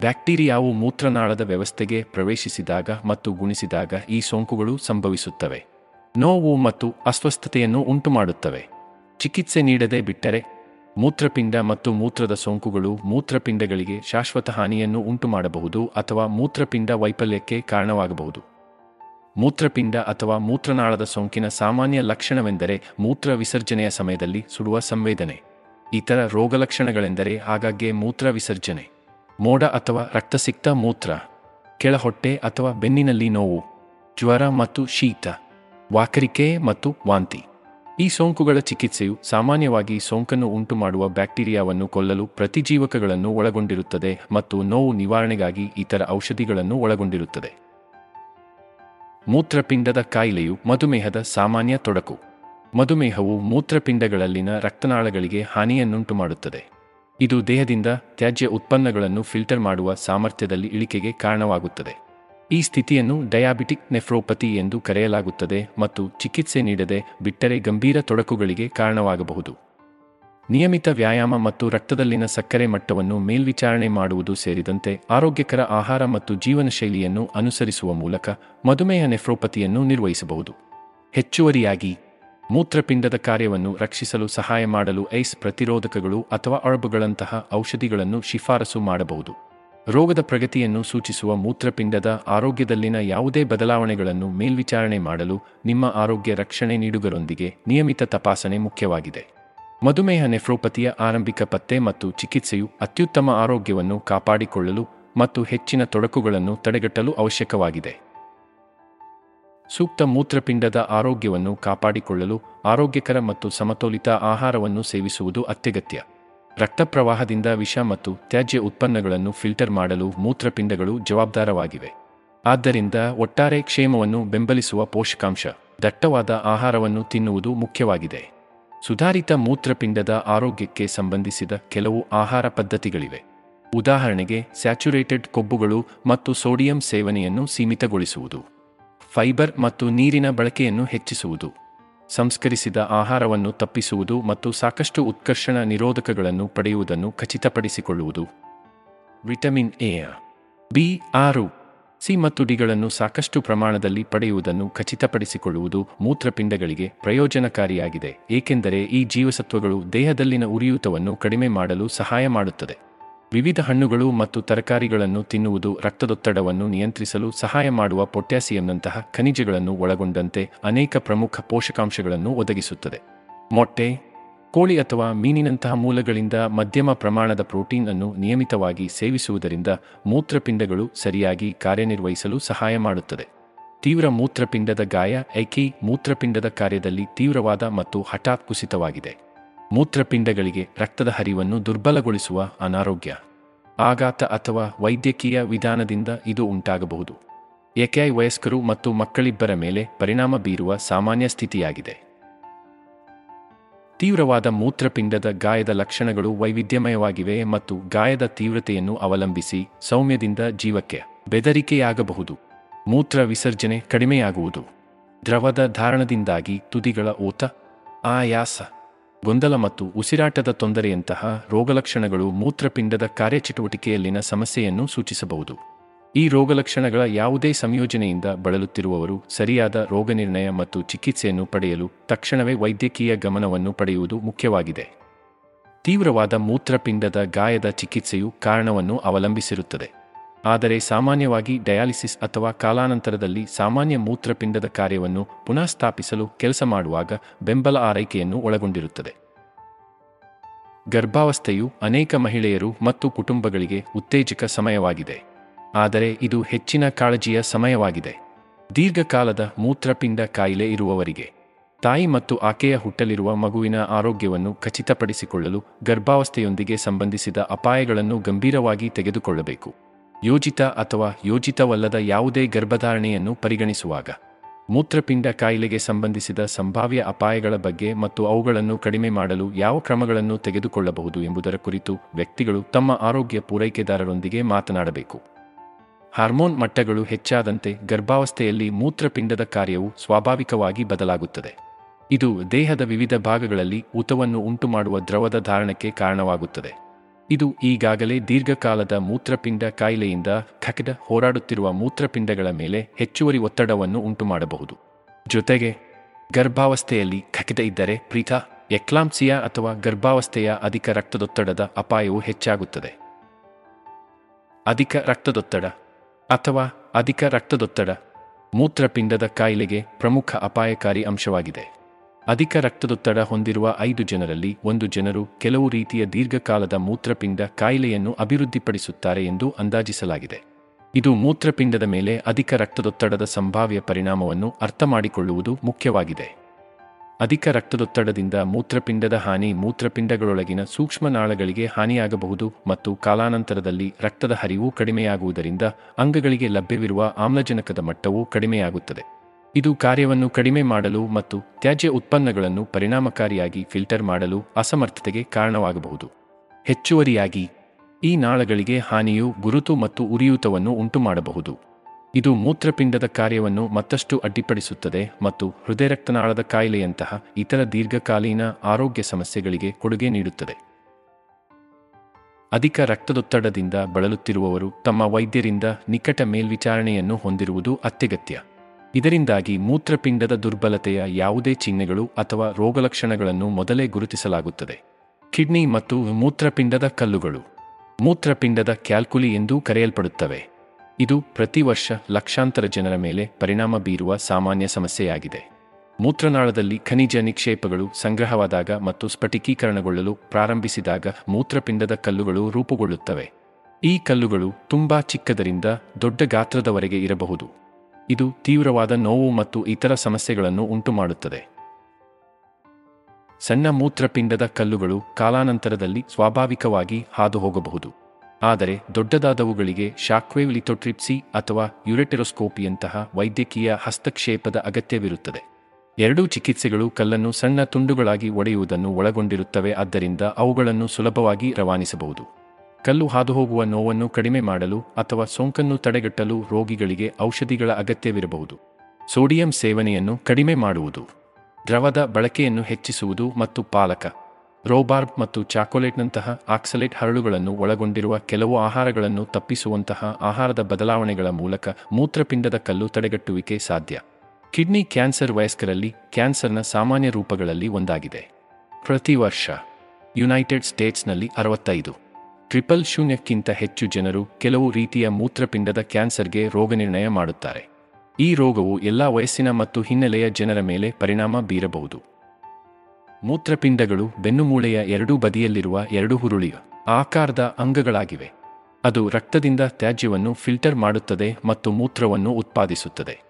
ಬ್ಯಾಕ್ಟೀರಿಯಾವು ಮೂತ್ರನಾಳದ ವ್ಯವಸ್ಥೆಗೆ ಪ್ರವೇಶಿಸಿದಾಗ ಮತ್ತು ಗುಣಿಸಿದಾಗ ಈ ಸೋಂಕುಗಳು ಸಂಭವಿಸುತ್ತವೆ. ನೋವು ಮತ್ತು ಅಸ್ವಸ್ಥತೆಯನ್ನು ಉಂಟುಮಾಡುತ್ತವೆ. ಚಿಕಿತ್ಸೆ ನೀಡದೆ ಬಿಟ್ಟರೆ ಮೂತ್ರಪಿಂಡ ಮತ್ತು ಮೂತ್ರದ ಸೋಂಕುಗಳು ಮೂತ್ರಪಿಂಡಗಳಿಗೆ ಶಾಶ್ವತ ಹಾನಿಯನ್ನು ಉಂಟುಮಾಡಬಹುದು ಅಥವಾ ಮೂತ್ರಪಿಂಡ ವೈಫಲ್ಯಕ್ಕೆ ಕಾರಣವಾಗಬಹುದು. ಮೂತ್ರಪಿಂಡ ಅಥವಾ ಮೂತ್ರನಾಳದ ಸೋಂಕಿನ ಸಾಮಾನ್ಯ ಲಕ್ಷಣವೆಂದರೆ ಮೂತ್ರ ವಿಸರ್ಜನೆಯ ಸಮಯದಲ್ಲಿ ಸುಡುವ ಸಂವೇದನೆ. ಇತರ ರೋಗಲಕ್ಷಣಗಳೆಂದರೆ ಆಗಾಗ್ಗೆ ಮೂತ್ರ ವಿಸರ್ಜನೆ. ಮೋಡ ಅಥವಾ ರಕ್ತಸಿಕ್ತ ಮೂತ್ರ. ಕೆಳಹೊಟ್ಟೆ ಅಥವಾ ಬೆನ್ನಿನಲ್ಲಿ ನೋವು. ಜ್ವರ ಮತ್ತು ಶೀತ. ವಾಕರಿಕೆ ಮತ್ತು ವಾಂತಿ. ಈ ಸೋಂಕುಗಳ ಚಿಕಿತ್ಸೆಯು ಸಾಮಾನ್ಯವಾಗಿ ಸೋಂಕನ್ನು ಉಂಟುಮಾಡುವ ಬ್ಯಾಕ್ಟೀರಿಯಾವನ್ನು ಕೊಲ್ಲಲು ಪ್ರತಿಜೀವಕಗಳನ್ನು ಒಳಗೊಂಡಿರುತ್ತದೆ ಮತ್ತು ನೋವು ನಿವಾರಣೆಗಾಗಿ ಇತರ ಔಷಧಿಗಳನ್ನು ಒಳಗೊಂಡಿರುತ್ತದೆ. ಮೂತ್ರಪಿಂಡದ ಕಾಯಿಲೆಯು ಮಧುಮೇಹದ ಸಾಮಾನ್ಯ ತೊಡಕು. ಮಧುಮೇಹವು ಮೂತ್ರಪಿಂಡಗಳಲ್ಲಿನ ರಕ್ತನಾಳಗಳಿಗೆ ಹಾನಿಯನ್ನುಂಟು ಮಾಡುತ್ತದೆ ಇದು ದೇಹದಿಂದ ತ್ಯಾಜ್ಯ ಉತ್ಪನ್ನಗಳನ್ನು ಫಿಲ್ಟರ್ ಮಾಡುವ ಸಾಮರ್ಥ್ಯದಲ್ಲಿ ಇಳಿಕೆಗೆ ಕಾರಣವಾಗುತ್ತದೆ. ಈ ಸ್ಥಿತಿಯನ್ನು ಡಯಾಬಿಟಿಕ್ ನೆಫ್ರೋಪತಿ ಎಂದು ಕರೆಯಲಾಗುತ್ತದೆ ಮತ್ತು ಚಿಕಿತ್ಸೆ ನೀಡದೆ ಬಿಟ್ಟರೆ ಗಂಭೀರ ತೊಡಕುಗಳಿಗೆ ಕಾರಣವಾಗಬಹುದು. ನಿಯಮಿತ ವ್ಯಾಯಾಮ ಮತ್ತು ರಕ್ತದಲ್ಲಿನ ಸಕ್ಕರೆ ಮಟ್ಟವನ್ನು ಮೇಲ್ವಿಚಾರಣೆ ಮಾಡುವುದು ಸೇರಿದಂತೆ ಆರೋಗ್ಯಕರ ಆಹಾರ ಮತ್ತು ಜೀವನ ಶೈಲಿಯನ್ನು ಅನುಸರಿಸುವ ಮೂಲಕ ಮಧುಮೇಹ ನೆಫ್ರೋಪತಿಯನ್ನು ನಿರ್ವಹಿಸಬಹುದು. ಹೆಚ್ಚುವರಿಯಾಗಿ, ಮೂತ್ರಪಿಂಡದ ಕಾರ್ಯವನ್ನು ರಕ್ಷಿಸಲು ಸಹಾಯ ಮಾಡಲು ಐಸ್ ಪ್ರತಿರೋಧಕಗಳು ಅಥವಾ ಅಳಬುಗಳಂತಹ ಔಷಧಿಗಳನ್ನು ಶಿಫಾರಸು ಮಾಡಬಹುದು. ರೋಗದ ಪ್ರಗತಿಯನ್ನು ಸೂಚಿಸುವ ಮೂತ್ರಪಿಂಡದ ಆರೋಗ್ಯದಲ್ಲಿನ ಯಾವುದೇ ಬದಲಾವಣೆಗಳನ್ನು ಮೇಲ್ವಿಚಾರಣೆ ಮಾಡಲು ನಿಮ್ಮ ಆರೋಗ್ಯ ರಕ್ಷಣೆ ನೀಡುಗರೊಂದಿಗೆ ನಿಯಮಿತ ತಪಾಸಣೆ ಮುಖ್ಯವಾಗಿದೆ. ಮಧುಮೇಹ ನೆಫ್ರೋಪತಿಯ ಆರಂಭಿಕ ಪತ್ತೆ ಮತ್ತು ಚಿಕಿತ್ಸೆಯು ಅತ್ಯುತ್ತಮ ಆರೋಗ್ಯವನ್ನು ಕಾಪಾಡಿಕೊಳ್ಳಲು ಮತ್ತು ಹೆಚ್ಚಿನ ತೊಡಕುಗಳನ್ನು ತಡೆಗಟ್ಟಲು ಅವಶ್ಯಕವಾಗಿದೆ. ಸೂಕ್ತ ಮೂತ್ರಪಿಂಡದ ಆರೋಗ್ಯವನ್ನು ಕಾಪಾಡಿಕೊಳ್ಳಲು ಆರೋಗ್ಯಕರ ಮತ್ತು ಸಮತೋಲಿತ ಆಹಾರವನ್ನು ಸೇವಿಸುವುದು ಅತ್ಯಗತ್ಯ. ರಕ್ತಪ್ರವಾಹದಿಂದ ವಿಷ ಮತ್ತು ತ್ಯಾಜ್ಯ ಉತ್ಪನ್ನಗಳನ್ನು ಫಿಲ್ಟರ್ ಮಾಡಲು ಮೂತ್ರಪಿಂಡಗಳು ಜವಾಬ್ದಾರವಾಗಿವೆ. ಆದ್ದರಿಂದ ಒಟ್ಟಾರೆ ಕ್ಷೇಮವನ್ನು ಬೆಂಬಲಿಸುವ ಪೋಷಕಾಂಶ, ದಟ್ಟವಾದ ಆಹಾರವನ್ನು ತಿನ್ನುವುದು ಮುಖ್ಯವಾಗಿದೆ. ಸುಧಾರಿತ ಮೂತ್ರಪಿಂಡದ ಆರೋಗ್ಯಕ್ಕೆ ಸಂಬಂಧಿಸಿದ ಕೆಲವು ಆಹಾರ ಪದ್ಧತಿಗಳಿವೆ. ಉದಾಹರಣೆಗೆ, ಸ್ಯಾಚುರೇಟೆಡ್ ಕೊಬ್ಬುಗಳು ಮತ್ತು ಸೋಡಿಯಂ ಸೇವನೆಯನ್ನು ಸೀಮಿತಗೊಳಿಸುವುದು. ಫೈಬರ್ ಮತ್ತು ನೀರಿನ ಬಳಕೆಯನ್ನು ಹೆಚ್ಚಿಸುವುದು. ಸಂಸ್ಕರಿಸಿದ ಆಹಾರವನ್ನು ತಪ್ಪಿಸುವುದು ಮತ್ತು ಸಾಕಷ್ಟು ಉತ್ಕರ್ಷಣ ನಿರೋಧಕಗಳನ್ನು ಪಡೆಯುವುದನ್ನು ಖಚಿತಪಡಿಸಿಕೊಳ್ಳುವುದು. ವಿಟಮಿನ್ ಎ, ಬಿ, ಆರು, ಸಿ ಮತ್ತು ಡಿಗಳನ್ನು ಸಾಕಷ್ಟು ಪ್ರಮಾಣದಲ್ಲಿ ಪಡೆಯುವುದನ್ನು ಖಚಿತಪಡಿಸಿಕೊಳ್ಳುವುದು ಮೂತ್ರಪಿಂಡಗಳಿಗೆ ಪ್ರಯೋಜನಕಾರಿಯಾಗಿದೆ, ಏಕೆಂದರೆ ಈ ಜೀವಸತ್ವಗಳು ದೇಹದಲ್ಲಿನ ಉರಿಯೂತವನ್ನು ಕಡಿಮೆ ಮಾಡಲು ಸಹಾಯ ಮಾಡುತ್ತದೆ. ವಿವಿಧ ಹಣ್ಣುಗಳು ಮತ್ತು ತರಕಾರಿಗಳನ್ನು ತಿನ್ನುವುದು ರಕ್ತದೊತ್ತಡವನ್ನು ನಿಯಂತ್ರಿಸಲು ಸಹಾಯ ಮಾಡುವ ಪೊಟ್ಯಾಸಿಯಂನಂತಹ ಖನಿಜಗಳನ್ನು ಒಳಗೊಂಡಂತೆ ಅನೇಕ ಪ್ರಮುಖ ಪೋಷಕಾಂಶಗಳನ್ನು ಒದಗಿಸುತ್ತದೆ. ಮೊಟ್ಟೆ, ಕೋಳಿ ಅಥವಾ ಮೀನಿನಂತಹ ಮೂಲಗಳಿಂದ ಮಧ್ಯಮ ಪ್ರಮಾಣದ ಪ್ರೋಟೀನ್ ಅನ್ನು ನಿಯಮಿತವಾಗಿ ಸೇವಿಸುವುದರಿಂದ ಮೂತ್ರಪಿಂಡಗಳು ಸರಿಯಾಗಿ ಕಾರ್ಯನಿರ್ವಹಿಸಲು ಸಹಾಯ ಮಾಡುತ್ತದೆ. ತೀವ್ರ ಮೂತ್ರಪಿಂಡದ ಗಾಯ ಐಕಿ ಮೂತ್ರಪಿಂಡದ ಕಾರ್ಯದಲ್ಲಿ ತೀವ್ರವಾದ ಮತ್ತು ಹಠಾತ್ ಕುಸಿತವಾಗಿದೆ ಮೂತ್ರಪಿಂಡಗಳಿಗೆ ರಕ್ತದ ಹರಿವನ್ನು ದುರ್ಬಲಗೊಳಿಸುವ ಅನಾರೋಗ್ಯ. ಆಘಾತ ಅಥವಾ ವೈದ್ಯಕೀಯ ವಿಧಾನದಿಂದ ಇದು ಉಂಟಾಗಬಹುದು. ಏಕೆಐ ವಯಸ್ಕರು ಮತ್ತು ಮಕ್ಕಳಿಬ್ಬರ ಮೇಲೆ ಪರಿಣಾಮ ಬೀರುವ ಸಾಮಾನ್ಯ ಸ್ಥಿತಿಯಾಗಿದೆ. ತೀವ್ರವಾದ ಮೂತ್ರಪಿಂಡದ ಗಾಯದ ಲಕ್ಷಣಗಳು ವೈವಿಧ್ಯಮಯವಾಗಿವೆ ಮತ್ತು ಗಾಯದ ತೀವ್ರತೆಯನ್ನು ಅವಲಂಬಿಸಿ ಸೌಮ್ಯದಿಂದ ಜೀವಕ್ಕೆ ಬೆದರಿಕೆಯಾಗಬಹುದು. ಮೂತ್ರ ವಿಸರ್ಜನೆ ಕಡಿಮೆಯಾಗುವುದು. ದ್ರವದ ಧಾರಣದಿಂದಾಗಿ ತುದಿಗಳ ಓತ, ಆಯಾಸ ಗೊಂದಲ ಮತ್ತು ಉಸಿರಾಟದ ತೊಂದರೆಯಂತಹ ರೋಗಲಕ್ಷಣಗಳು ಮೂತ್ರಪಿಂಡದ ಕಾರ್ಯಚಟುವಟಿಕೆಯಲ್ಲಿನ ಸಮಸ್ಯೆಯನ್ನು ಸೂಚಿಸಬಹುದು. ಈ ರೋಗಲಕ್ಷಣಗಳ ಯಾವುದೇ ಸಂಯೋಜನೆಯಿಂದ ಬಳಲುತ್ತಿರುವವರು ಸರಿಯಾದ ರೋಗನಿರ್ಣಯ ಮತ್ತು ಚಿಕಿತ್ಸೆಯನ್ನು ಪಡೆಯಲು ತಕ್ಷಣವೇ ವೈದ್ಯಕೀಯ ಗಮನವನ್ನು ಪಡೆಯುವುದು ಮುಖ್ಯವಾಗಿದೆ. ತೀವ್ರವಾದ ಮೂತ್ರಪಿಂಡದ ಗಾಯದ ಚಿಕಿತ್ಸೆಯು ಕಾರಣವನ್ನು ಅವಲಂಬಿಸಿರುತ್ತದೆ. ಆದರೆ ಸಾಮಾನ್ಯವಾಗಿ ಡಯಾಲಿಸಿಸ್ ಅಥವಾ ಕಾಲಾನಂತರದಲ್ಲಿ ಸಾಮಾನ್ಯ ಮೂತ್ರಪಿಂಡದ ಕಾರ್ಯವನ್ನು ಪುನಃಸ್ಥಾಪಿಸಲು ಕೆಲಸ ಮಾಡುವಾಗ ಬೆಂಬಲ ಆರೈಕೆಯನ್ನು ಒಳಗೊಂಡಿರುತ್ತದೆ. ಗರ್ಭಾವಸ್ಥೆಯು ಅನೇಕ ಮಹಿಳೆಯರು ಮತ್ತು ಕುಟುಂಬಗಳಿಗೆ ಉತ್ತೇಜಕ ಸಮಯವಾಗಿದೆ. ಆದರೆ ಇದು ಹೆಚ್ಚಿನ ಕಾಳಜಿಯ ಸಮಯವಾಗಿದೆ. ದೀರ್ಘಕಾಲದ ಮೂತ್ರಪಿಂಡ ಕಾಯಿಲೆ ಇರುವವರಿಗೆ, ತಾಯಿ ಮತ್ತು ಆಕೆಯ ಹುಟ್ಟಲಿರುವ ಮಗುವಿನ ಆರೋಗ್ಯವನ್ನು ಖಚಿತಪಡಿಸಿಕೊಳ್ಳಲು ಗರ್ಭಾವಸ್ಥೆಯೊಂದಿಗೆ ಸಂಬಂಧಿಸಿದ ಅಪಾಯಗಳನ್ನು ಗಂಭೀರವಾಗಿ ತೆಗೆದುಕೊಳ್ಳಬೇಕು. ಯೋಜಿತ ಅಥವಾ ಯೋಜಿತವಲ್ಲದ ಯಾವುದೇ ಗರ್ಭಧಾರಣೆಯನ್ನು ಪರಿಗಣಿಸುವಾಗ, ಮೂತ್ರಪಿಂಡ ಕಾಯಿಲೆಗೆ ಸಂಬಂಧಿಸಿದ ಸಂಭಾವ್ಯ ಅಪಾಯಗಳ ಬಗ್ಗೆ ಮತ್ತು ಅವುಗಳನ್ನು ಕಡಿಮೆ ಮಾಡಲು ಯಾವ ಕ್ರಮಗಳನ್ನು ತೆಗೆದುಕೊಳ್ಳಬಹುದು ಎಂಬುದರ ಕುರಿತು ವ್ಯಕ್ತಿಗಳು ತಮ್ಮ ಆರೋಗ್ಯ ಪೂರೈಕೆದಾರರೊಂದಿಗೆ ಮಾತನಾಡಬೇಕು. ಹಾರ್ಮೋನ್ ಮಟ್ಟಗಳು ಹೆಚ್ಚಾದಂತೆ ಗರ್ಭಾವಸ್ಥೆಯಲ್ಲಿ ಮೂತ್ರಪಿಂಡದ ಕಾರ್ಯವು ಸ್ವಾಭಾವಿಕವಾಗಿ ಬದಲಾಗುತ್ತದೆ. ಇದು ದೇಹದ ವಿವಿಧ ಭಾಗಗಳಲ್ಲಿ ಊತವನ್ನು ಉಂಟುಮಾಡುವ ದ್ರವದ ಧಾರಣಕ್ಕೆ ಕಾರಣವಾಗುತ್ತದೆ. ಇದು ಈಗಾಗಲೇ ದೀರ್ಘಕಾಲದ ಮೂತ್ರಪಿಂಡ ಕಾಯಿಲೆಯಿಂದ ಖಕಡ ಹೋರಾಡುತ್ತಿರುವ ಮೂತ್ರಪಿಂಡಗಳ ಮೇಲೆ ಹೆಚ್ಚುವರಿ ಒತ್ತಡವನ್ನು ಉಂಟುಮಾಡಬಹುದು. ಜೊತೆಗೆ, ಗರ್ಭಾವಸ್ಥೆಯಲ್ಲಿ ಖಕಿತ ಇದ್ದರೆ ಪ್ರೀತ ಎಕ್ಲಾಂಪ್ಸಿಯಾ ಅಥವಾ ಗರ್ಭಾವಸ್ಥೆಯ ಅಧಿಕ ರಕ್ತದೊತ್ತಡದ ಅಪಾಯವು ಹೆಚ್ಚಾಗುತ್ತದೆ. ಅಧಿಕ ರಕ್ತದೊತ್ತಡ ಅಥವಾ ಅಧಿಕ ರಕ್ತದೊತ್ತಡ ಮೂತ್ರಪಿಂಡದ ಕಾಯಿಲೆಗೆ ಪ್ರಮುಖ ಅಪಾಯಕಾರಿ ಅಂಶವಾಗಿದೆ. ಅಧಿಕ ರಕ್ತದೊತ್ತಡ ಹೊಂದಿರುವ ಐದು ಜನರಲ್ಲಿ ಒಂದು ಜನರು ಕೆಲವು ರೀತಿಯ ದೀರ್ಘಕಾಲದ ಮೂತ್ರಪಿಂಡ ಕಾಯಿಲೆಯನ್ನು ಅಭಿವೃದ್ಧಿಪಡಿಸುತ್ತಾರೆ ಎಂದು ಅಂದಾಜಿಸಲಾಗಿದೆ. ಇದು ಮೂತ್ರಪಿಂಡದ ಮೇಲೆ ಅಧಿಕ ರಕ್ತದೊತ್ತಡದ ಸಂಭಾವ್ಯ ಪರಿಣಾಮವನ್ನು ಅರ್ಥಮಾಡಿಕೊಳ್ಳುವುದು ಮುಖ್ಯವಾಗಿದೆ. ಅಧಿಕ ರಕ್ತದೊತ್ತಡದಿಂದ ಮೂತ್ರಪಿಂಡದ ಹಾನಿ ಮೂತ್ರಪಿಂಡಗಳೊಳಗಿನ ಸೂಕ್ಷ್ಮನಾಳಗಳಿಗೆ ಹಾನಿಯಾಗಬಹುದು ಮತ್ತು ಕಾಲಾನಂತರದಲ್ಲಿ ರಕ್ತದ ಹರಿವು ಕಡಿಮೆಯಾಗುವುದರಿಂದ ಅಂಗಗಳಿಗೆ ಲಭ್ಯವಿರುವ ಆಮ್ಲಜನಕದ ಮಟ್ಟವೂ ಕಡಿಮೆಯಾಗುತ್ತದೆ. ಇದು ಕಾರ್ಯವನ್ನು ಕಡಿಮೆ ಮಾಡಲು ಮತ್ತು ತ್ಯಾಜ್ಯ ಉತ್ಪನ್ನಗಳನ್ನು ಪರಿಣಾಮಕಾರಿಯಾಗಿ ಫಿಲ್ಟರ್ ಮಾಡಲು ಅಸಮರ್ಥತೆಗೆ ಕಾರಣವಾಗಬಹುದು. ಹೆಚ್ಚುವರಿಯಾಗಿ, ಈ ನಾಳಗಳಿಗೆ ಹಾನಿಯು ಗುರುತು ಮತ್ತು ಉರಿಯೂತವನ್ನು ಉಂಟುಮಾಡಬಹುದು. ಇದು ಮೂತ್ರಪಿಂಡದ ಕಾರ್ಯವನ್ನು ಮತ್ತಷ್ಟು ಅಡ್ಡಿಪಡಿಸುತ್ತದೆ ಮತ್ತು ಹೃದಯರಕ್ತನಾಳದ ಕಾಯಿಲೆಯಂತಹ ಇತರ ದೀರ್ಘಕಾಲೀನ ಆರೋಗ್ಯ ಸಮಸ್ಯೆಗಳಿಗೆ ಕೊಡುಗೆ ನೀಡುತ್ತದೆ. ಅಧಿಕ ರಕ್ತದೊತ್ತಡದಿಂದ ಬಳಲುತ್ತಿರುವವರು ತಮ್ಮ ವೈದ್ಯರಿಂದ ನಿಕಟ ಮೇಲ್ವಿಚಾರಣೆಯನ್ನು ಹೊಂದಿರುವುದು ಅತ್ಯಗತ್ಯ. ಇದರಿಂದಾಗಿ ಮೂತ್ರಪಿಂಡದ ದುರ್ಬಲತೆಯ ಯಾವುದೇ ಚಿಹ್ನೆಗಳು ಅಥವಾ ರೋಗಲಕ್ಷಣಗಳನ್ನು ಮೊದಲೇ ಗುರುತಿಸಲಾಗುತ್ತದೆ. ಕಿಡ್ನಿ ಮತ್ತು ಮೂತ್ರಪಿಂಡದ ಕಲ್ಲುಗಳು. ಮೂತ್ರಪಿಂಡದ ಕ್ಯಾಲ್ಕುಲಿ ಎಂದೂ ಕರೆಯಲ್ಪಡುತ್ತವೆ. ಇದು ಪ್ರತಿ ವರ್ಷ ಲಕ್ಷಾಂತರ ಜನರ ಮೇಲೆ ಪರಿಣಾಮ ಬೀರುವ ಸಾಮಾನ್ಯ ಸಮಸ್ಯೆಯಾಗಿದೆ. ಮೂತ್ರನಾಳದಲ್ಲಿ ಖನಿಜ ನಿಕ್ಷೇಪಗಳು ಸಂಗ್ರಹವಾದಾಗ ಮತ್ತು ಸ್ಫಟಿಕೀಕರಣಗೊಳ್ಳಲು ಪ್ರಾರಂಭಿಸಿದಾಗ ಮೂತ್ರಪಿಂಡದ ಕಲ್ಲುಗಳು ರೂಪುಗೊಳ್ಳುತ್ತವೆ. ಈ ಕಲ್ಲುಗಳು ತುಂಬಾ ಚಿಕ್ಕದರಿಂದ ದೊಡ್ಡ ಗಾತ್ರದವರೆಗೆ ಇರಬಹುದು. ಇದು ತೀವ್ರವಾದ ನೋವು ಮತ್ತು ಇತರ ಸಮಸ್ಯೆಗಳನ್ನು ಉಂಟುಮಾಡುತ್ತದೆ. ಸಣ್ಣ ಮೂತ್ರಪಿಂಡದ ಕಲ್ಲುಗಳು ಕಾಲಾನಂತರದಲ್ಲಿ ಸ್ವಾಭಾವಿಕವಾಗಿ ಹಾದುಹೋಗಬಹುದು. ಆದರೆ ದೊಡ್ಡದಾದವುಗಳಿಗೆ ಶಾಕ್ವೇವ್ ಲಿಥೋಟ್ರಿಪ್ಸಿ ಅಥವಾ ಯುರೆಟೆರೋಸ್ಕೋಪಿಯಂತಹ ವೈದ್ಯಕೀಯ ಹಸ್ತಕ್ಷೇಪದ ಅಗತ್ಯವಿರುತ್ತದೆ. ಎರಡೂ ಚಿಕಿತ್ಸೆಗಳು ಕಲ್ಲನ್ನು ಸಣ್ಣ ತುಂಡುಗಳಾಗಿ ಒಡೆಯುವುದನ್ನು ಒಳಗೊಂಡಿರುತ್ತವೆ, ಆದ್ದರಿಂದ ಅವುಗಳನ್ನು ಸುಲಭವಾಗಿ ರವಾನಿಸಬಹುದು. ಕಲ್ಲು ಹಾದುಹೋಗುವ ನೋವನ್ನು ಕಡಿಮೆ ಮಾಡಲು ಅಥವಾ ಸೋಂಕನ್ನು ತಡೆಗಟ್ಟಲು ರೋಗಿಗಳಿಗೆ ಔಷಧಿಗಳ ಅಗತ್ಯವಿರಬಹುದು. ಸೋಡಿಯಂ ಸೇವನೆಯನ್ನು ಕಡಿಮೆ ಮಾಡುವುದು. ದ್ರವದ ಬಳಕೆಯನ್ನು ಹೆಚ್ಚಿಸುವುದು ಮತ್ತು ಪಾಲಕ. ರೋಬಾರ್ಬ್ ಮತ್ತು ಚಾಕೊಲೇಟ್ನಂತಹ ಆಕ್ಸಲೇಟ್ ಹರಳುಗಳನ್ನು ಒಳಗೊಂಡಿರುವ ಕೆಲವು ಆಹಾರಗಳನ್ನು ತಪ್ಪಿಸುವಂತಹ ಆಹಾರದ ಬದಲಾವಣೆಗಳ ಮೂಲಕ ಮೂತ್ರಪಿಂಡದ ಕಲ್ಲು ತಡೆಗಟ್ಟುವಿಕೆ ಸಾಧ್ಯ. ಕಿಡ್ನಿ ಕ್ಯಾನ್ಸರ್ ವಯಸ್ಕರಲ್ಲಿ ಕ್ಯಾನ್ಸರ್ನ ಸಾಮಾನ್ಯ ರೂಪಗಳಲ್ಲಿ ಒಂದಾಗಿದೆ. ಪ್ರತಿ ವರ್ಷ ಯುನೈಟೆಡ್ ಸ್ಟೇಟ್ಸ್ನಲ್ಲಿ ಅರವತ್ತೈದು. ಟ್ರಿಪಲ್ ಶೂನ್ಯಕ್ಕಿಂತ ಹೆಚ್ಚು ಜನರು ಕೆಲವು ರೀತಿಯ ಮೂತ್ರಪಿಂಡದ ಕ್ಯಾನ್ಸರ್ಗೆ ರೋಗನಿರ್ಣಯ ಮಾಡುತ್ತಾರೆ. ಈ ರೋಗವು ಎಲ್ಲ ವಯಸ್ಸಿನ ಮತ್ತು ಹಿನ್ನೆಲೆಯ ಜನರ ಮೇಲೆ ಪರಿಣಾಮ ಬೀರಬಹುದು. ಮೂತ್ರಪಿಂಡಗಳು ಬೆನ್ನುಮೂಳೆಯ ಎರಡೂ ಬದಿಯಲ್ಲಿರುವ ಎರಡು ಹುರುಳಿಯ ಆಕಾರದ ಅಂಗಗಳಾಗಿವೆ. ಅದು ರಕ್ತದಿಂದ ತ್ಯಾಜ್ಯವನ್ನು ಫಿಲ್ಟರ್ ಮಾಡುತ್ತದೆ ಮತ್ತು ಮೂತ್ರವನ್ನು ಉತ್ಪಾದಿಸುತ್ತದೆ.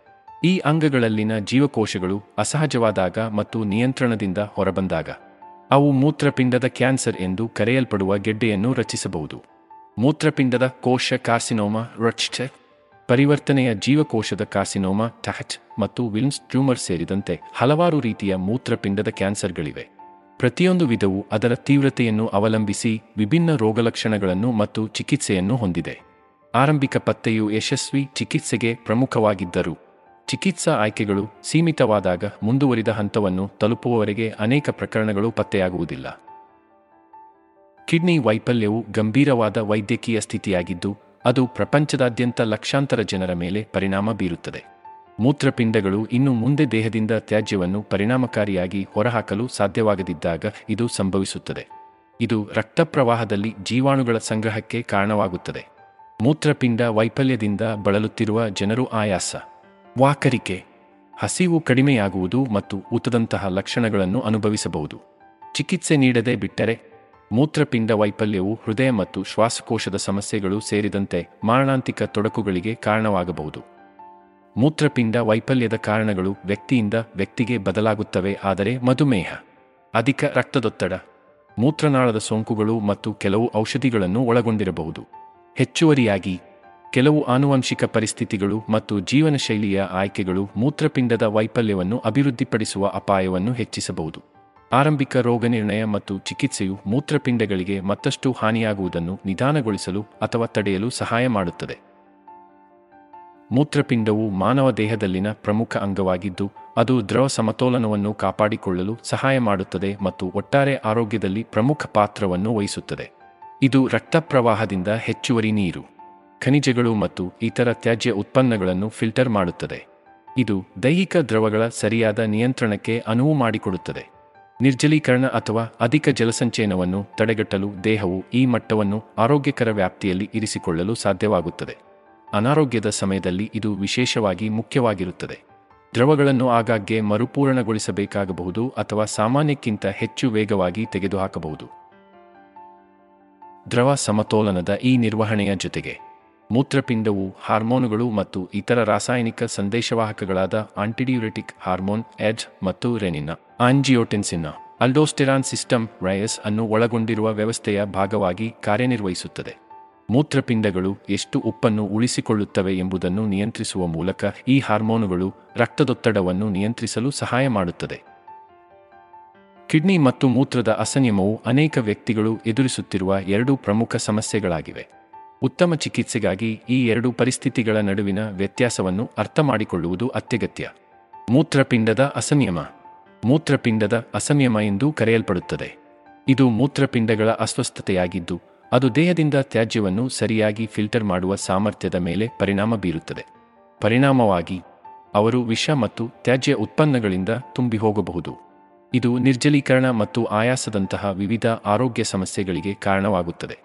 ಈ ಅಂಗಗಳಲ್ಲಿನ ಜೀವಕೋಶಗಳು ಅಸಹಜವಾದಾಗ ಮತ್ತು ನಿಯಂತ್ರಣದಿಂದ ಹೊರಬಂದಾಗ ಅವು ಮೂತ್ರಪಿಂಡದ ಕ್ಯಾನ್ಸರ್ ಎಂದು ಕರೆಯಲ್ಪಡುವ ಗೆಡ್ಡೆಯನ್ನು ರಚಿಸಬಹುದು. ಮೂತ್ರಪಿಂಡದ ಕೋಶ ಕಾರ್ಸಿನೋಮಾ ರಚ್ಛ ಪರಿವರ್ತನೆಯ ಜೀವಕೋಶದ ಕಾರ್ಸಿನೋಮಾ ಟ್ಯಾಚ್ ಮತ್ತು ವಿಲ್ಮ್ಸ್ ಟ್ಯೂಮರ್ ಸೇರಿದಂತೆ ಹಲವಾರು ರೀತಿಯ ಮೂತ್ರಪಿಂಡದ ಕ್ಯಾನ್ಸರ್ಗಳಿವೆ. ಪ್ರತಿಯೊಂದು ವಿಧವು ಅದರ ತೀವ್ರತೆಯನ್ನು ಅವಲಂಬಿಸಿ ವಿಭಿನ್ನ ರೋಗಲಕ್ಷಣಗಳನ್ನು ಮತ್ತು ಚಿಕಿತ್ಸೆಯನ್ನು ಹೊಂದಿದೆ. ಆರಂಭಿಕ ಪತ್ತೆಯು ಯಶಸ್ವಿ ಚಿಕಿತ್ಸೆಗೆ ಪ್ರಮುಖವಾಗಿದ್ದರು ಚಿಕಿತ್ಸಾ ಆಯ್ಕೆಗಳು ಸೀಮಿತವಾದಾಗ ಮುಂದುವರಿದ ಹಂತವನ್ನು ತಲುಪುವವರೆಗೆ ಅನೇಕ ಪ್ರಕರಣಗಳು ಪತ್ತೆಯಾಗುವುದಿಲ್ಲ. ಕಿಡ್ನಿ ವೈಫಲ್ಯವು ಗಂಭೀರವಾದ ವೈದ್ಯಕೀಯ ಸ್ಥಿತಿಯಾಗಿದ್ದು, ಅದು ಪ್ರಪಂಚದಾದ್ಯಂತ ಲಕ್ಷಾಂತರ ಜನರ ಮೇಲೆ ಪರಿಣಾಮ ಬೀರುತ್ತದೆ. ಮೂತ್ರಪಿಂಡಗಳು ಇನ್ನು ಮುಂದೆ ದೇಹದಿಂದ ತ್ಯಾಜ್ಯವನ್ನು ಪರಿಣಾಮಕಾರಿಯಾಗಿ ಹೊರಹಾಕಲು ಸಾಧ್ಯವಾಗದಿದ್ದಾಗ ಇದು ಸಂಭವಿಸುತ್ತದೆ. ಇದು ರಕ್ತಪ್ರವಾಹದಲ್ಲಿ ಜೀವಾಣುಗಳ ಸಂಗ್ರಹಕ್ಕೆ ಕಾರಣವಾಗುತ್ತದೆ. ಮೂತ್ರಪಿಂಡ ವೈಫಲ್ಯದಿಂದ ಬಳಲುತ್ತಿರುವ ಜನರು ಆಯಾಸ. ವಾಕರಿಕೆ, ಹಸಿವು ಕಡಿಮೆಯಾಗುವುದು ಮತ್ತು ಊತದಂತಹ ಲಕ್ಷಣಗಳನ್ನು ಅನುಭವಿಸಬಹುದು. ಚಿಕಿತ್ಸೆ ನೀಡದೆ ಬಿಟ್ಟರೆ ಮೂತ್ರಪಿಂಡ ವೈಫಲ್ಯವು ಹೃದಯ ಮತ್ತು ಶ್ವಾಸಕೋಶದ ಸಮಸ್ಯೆಗಳು ಸೇರಿದಂತೆ ಮಾರಣಾಂತಿಕ ತೊಡಕುಗಳಿಗೆ ಕಾರಣವಾಗಬಹುದು. ಮೂತ್ರಪಿಂಡ ವೈಫಲ್ಯದ ಕಾರಣಗಳು ವ್ಯಕ್ತಿಯಿಂದ ವ್ಯಕ್ತಿಗೆ ಬದಲಾಗುತ್ತವೆ ಆದರೆ ಮಧುಮೇಹ, ಅಧಿಕ ರಕ್ತದೊತ್ತಡ, ಮೂತ್ರನಾಳದ ಸೋಂಕುಗಳು ಮತ್ತು ಕೆಲವು ಔಷಧಿಗಳನ್ನು ಒಳಗೊಂಡಿರಬಹುದು. ಹೆಚ್ಚುವರಿಯಾಗಿ ಕೆಲವು ಆನುವಂಶಿಕ ಪರಿಸ್ಥಿತಿಗಳು ಮತ್ತು ಜೀವನಶೈಲಿಯ ಆಯ್ಕೆಗಳು ಮೂತ್ರಪಿಂಡದ ವೈಫಲ್ಯವನ್ನು ಅಭಿವೃದ್ಧಿಪಡಿಸುವ ಅಪಾಯವನ್ನು ಹೆಚ್ಚಿಸಬಹುದು. ಆರಂಭಿಕ ರೋಗನಿರ್ಣಯ ಮತ್ತು ಚಿಕಿತ್ಸೆಯು ಮೂತ್ರಪಿಂಡಗಳಿಗೆ ಮತ್ತಷ್ಟು ಹಾನಿಯಾಗುವುದನ್ನು ನಿಧಾನಗೊಳಿಸಲು ಅಥವಾ ತಡೆಯಲು ಸಹಾಯ ಮಾಡುತ್ತದೆ. ಮೂತ್ರಪಿಂಡವು ಮಾನವ ದೇಹದಲ್ಲಿನ ಪ್ರಮುಖ ಅಂಗವಾಗಿದ್ದು, ಅದು ದ್ರವ ಸಮತೋಲನವನ್ನು ಕಾಪಾಡಿಕೊಳ್ಳಲು ಸಹಾಯ ಮಾಡುತ್ತದೆ ಮತ್ತು ಒಟ್ಟಾರೆ ಆರೋಗ್ಯದಲ್ಲಿ ಪ್ರಮುಖ ಪಾತ್ರವನ್ನು ವಹಿಸುತ್ತದೆ. ಇದು ರಕ್ತ ಪ್ರವಾಹದಿಂದ ಹೆಚ್ಚುವರಿ ನೀರು. ಖನಿಜಗಳು ಮತ್ತು ಇತರ ತ್ಯಾಜ್ಯ ಉತ್ಪನ್ನಗಳನ್ನು ಫಿಲ್ಟರ್ ಮಾಡುತ್ತದೆ. ಇದು ದೈಹಿಕ ದ್ರವಗಳ ಸರಿಯಾದ ನಿಯಂತ್ರಣಕ್ಕೆ ಅನುವು ಮಾಡಿಕೊಡುತ್ತದೆ. ನಿರ್ಜಲೀಕರಣ ಅಥವಾ ಅಧಿಕ ಜಲಸಂಚಯನವನ್ನು ತಡೆಗಟ್ಟಲು ದೇಹವು ಈ ಮಟ್ಟವನ್ನು ಆರೋಗ್ಯಕರ ವ್ಯಾಪ್ತಿಯಲ್ಲಿ ಇರಿಸಿಕೊಳ್ಳಲು ಸಾಧ್ಯವಾಗುತ್ತದೆ. ಅನಾರೋಗ್ಯದ ಸಮಯದಲ್ಲಿ ಇದು ವಿಶೇಷವಾಗಿ ಮುಖ್ಯವಾಗಿರುತ್ತದೆ. ದ್ರವಗಳನ್ನು ಆಗಾಗ್ಗೆ ಮರುಪೂರಣಗೊಳಿಸಬೇಕಾಗಬಹುದು ಅಥವಾ ಸಾಮಾನ್ಯಕ್ಕಿಂತ ಹೆಚ್ಚು ವೇಗವಾಗಿ ತೆಗೆದುಹಾಕಬಹುದು. ದ್ರವ ಸಮತೋಲನದ ಈ ನಿರ್ವಹಣೆಯ ಜೊತೆಗೆ ಮೂತ್ರಪಿಂಡವು ಹಾರ್ಮೋನುಗಳು ಮತ್ತು ಇತರ ರಾಸಾಯನಿಕ ಸಂದೇಶವಾಹಕಗಳಾದ ಆಂಟಿಡಿಯುರೆಟಿಕ್ ಹಾರ್ಮೋನ್ ಎಜ್ ಮತ್ತು ರೆನಿನ ಆಂಜಿಯೋಟೆನ್ಸಿನ ಅಲ್ಡೋಸ್ಟೆರಾನ್ ಸಿಸ್ಟಮ್, ರಯಸ್ ಅನ್ನು ಒಳಗೊಂಡಿರುವ ವ್ಯವಸ್ಥೆಯ ಭಾಗವಾಗಿ ಕಾರ್ಯನಿರ್ವಹಿಸುತ್ತದೆ. ಮೂತ್ರಪಿಂಡಗಳು ಎಷ್ಟು ಉಪ್ಪನ್ನು ಉಳಿಸಿಕೊಳ್ಳುತ್ತವೆ ಎಂಬುದನ್ನು ನಿಯಂತ್ರಿಸುವ ಮೂಲಕ ಈ ಹಾರ್ಮೋನುಗಳು ರಕ್ತದೊತ್ತಡವನ್ನು ನಿಯಂತ್ರಿಸಲು ಸಹಾಯ ಮಾಡುತ್ತದೆ. ಕಿಡ್ನಿ ಮತ್ತು ಮೂತ್ರದ ಅಸನಿಯಮವು ಅನೇಕ ವ್ಯಕ್ತಿಗಳು ಎದುರಿಸುತ್ತಿರುವ ಎರಡು ಪ್ರಮುಖ ಸಮಸ್ಯೆಗಳಾಗಿವೆ. ಉತ್ತಮ ಚಿಕಿತ್ಸೆಗಾಗಿ ಈ ಎರಡು ಪರಿಸ್ಥಿತಿಗಳ ನಡುವಿನ ವ್ಯತ್ಯಾಸವನ್ನು ಅರ್ಥಮಾಡಿಕೊಳ್ಳುವುದು ಅತ್ಯಗತ್ಯ. ಮೂತ್ರಪಿಂಡದ ಅಸಂಯಮ. ಮೂತ್ರಪಿಂಡದ ಅಸಂಯಮ ಎಂದು ಕರೆಯಲ್ಪಡುತ್ತದೆ. ಇದು ಮೂತ್ರಪಿಂಡಗಳ ಅಸ್ವಸ್ಥತೆಯಾಗಿದ್ದು, ಅದು ದೇಹದಿಂದ ತ್ಯಾಜ್ಯವನ್ನು ಸರಿಯಾಗಿ ಫಿಲ್ಟರ್ ಮಾಡುವ ಸಾಮರ್ಥ್ಯದ ಮೇಲೆ ಪರಿಣಾಮ ಬೀರುತ್ತದೆ. ಪರಿಣಾಮವಾಗಿ, ಅವರು ವಿಷ ಮತ್ತು ತ್ಯಾಜ್ಯ ಉತ್ಪನ್ನಗಳಿಂದ ತುಂಬಿ ಹೋಗಬಹುದು ಇದು ನಿರ್ಜಲೀಕರಣ ಮತ್ತು ಆಯಾಸದಂತಹ ವಿವಿಧ ಆರೋಗ್ಯ ಸಮಸ್ಯೆಗಳಿಗೆ ಕಾರಣವಾಗುತ್ತದೆ.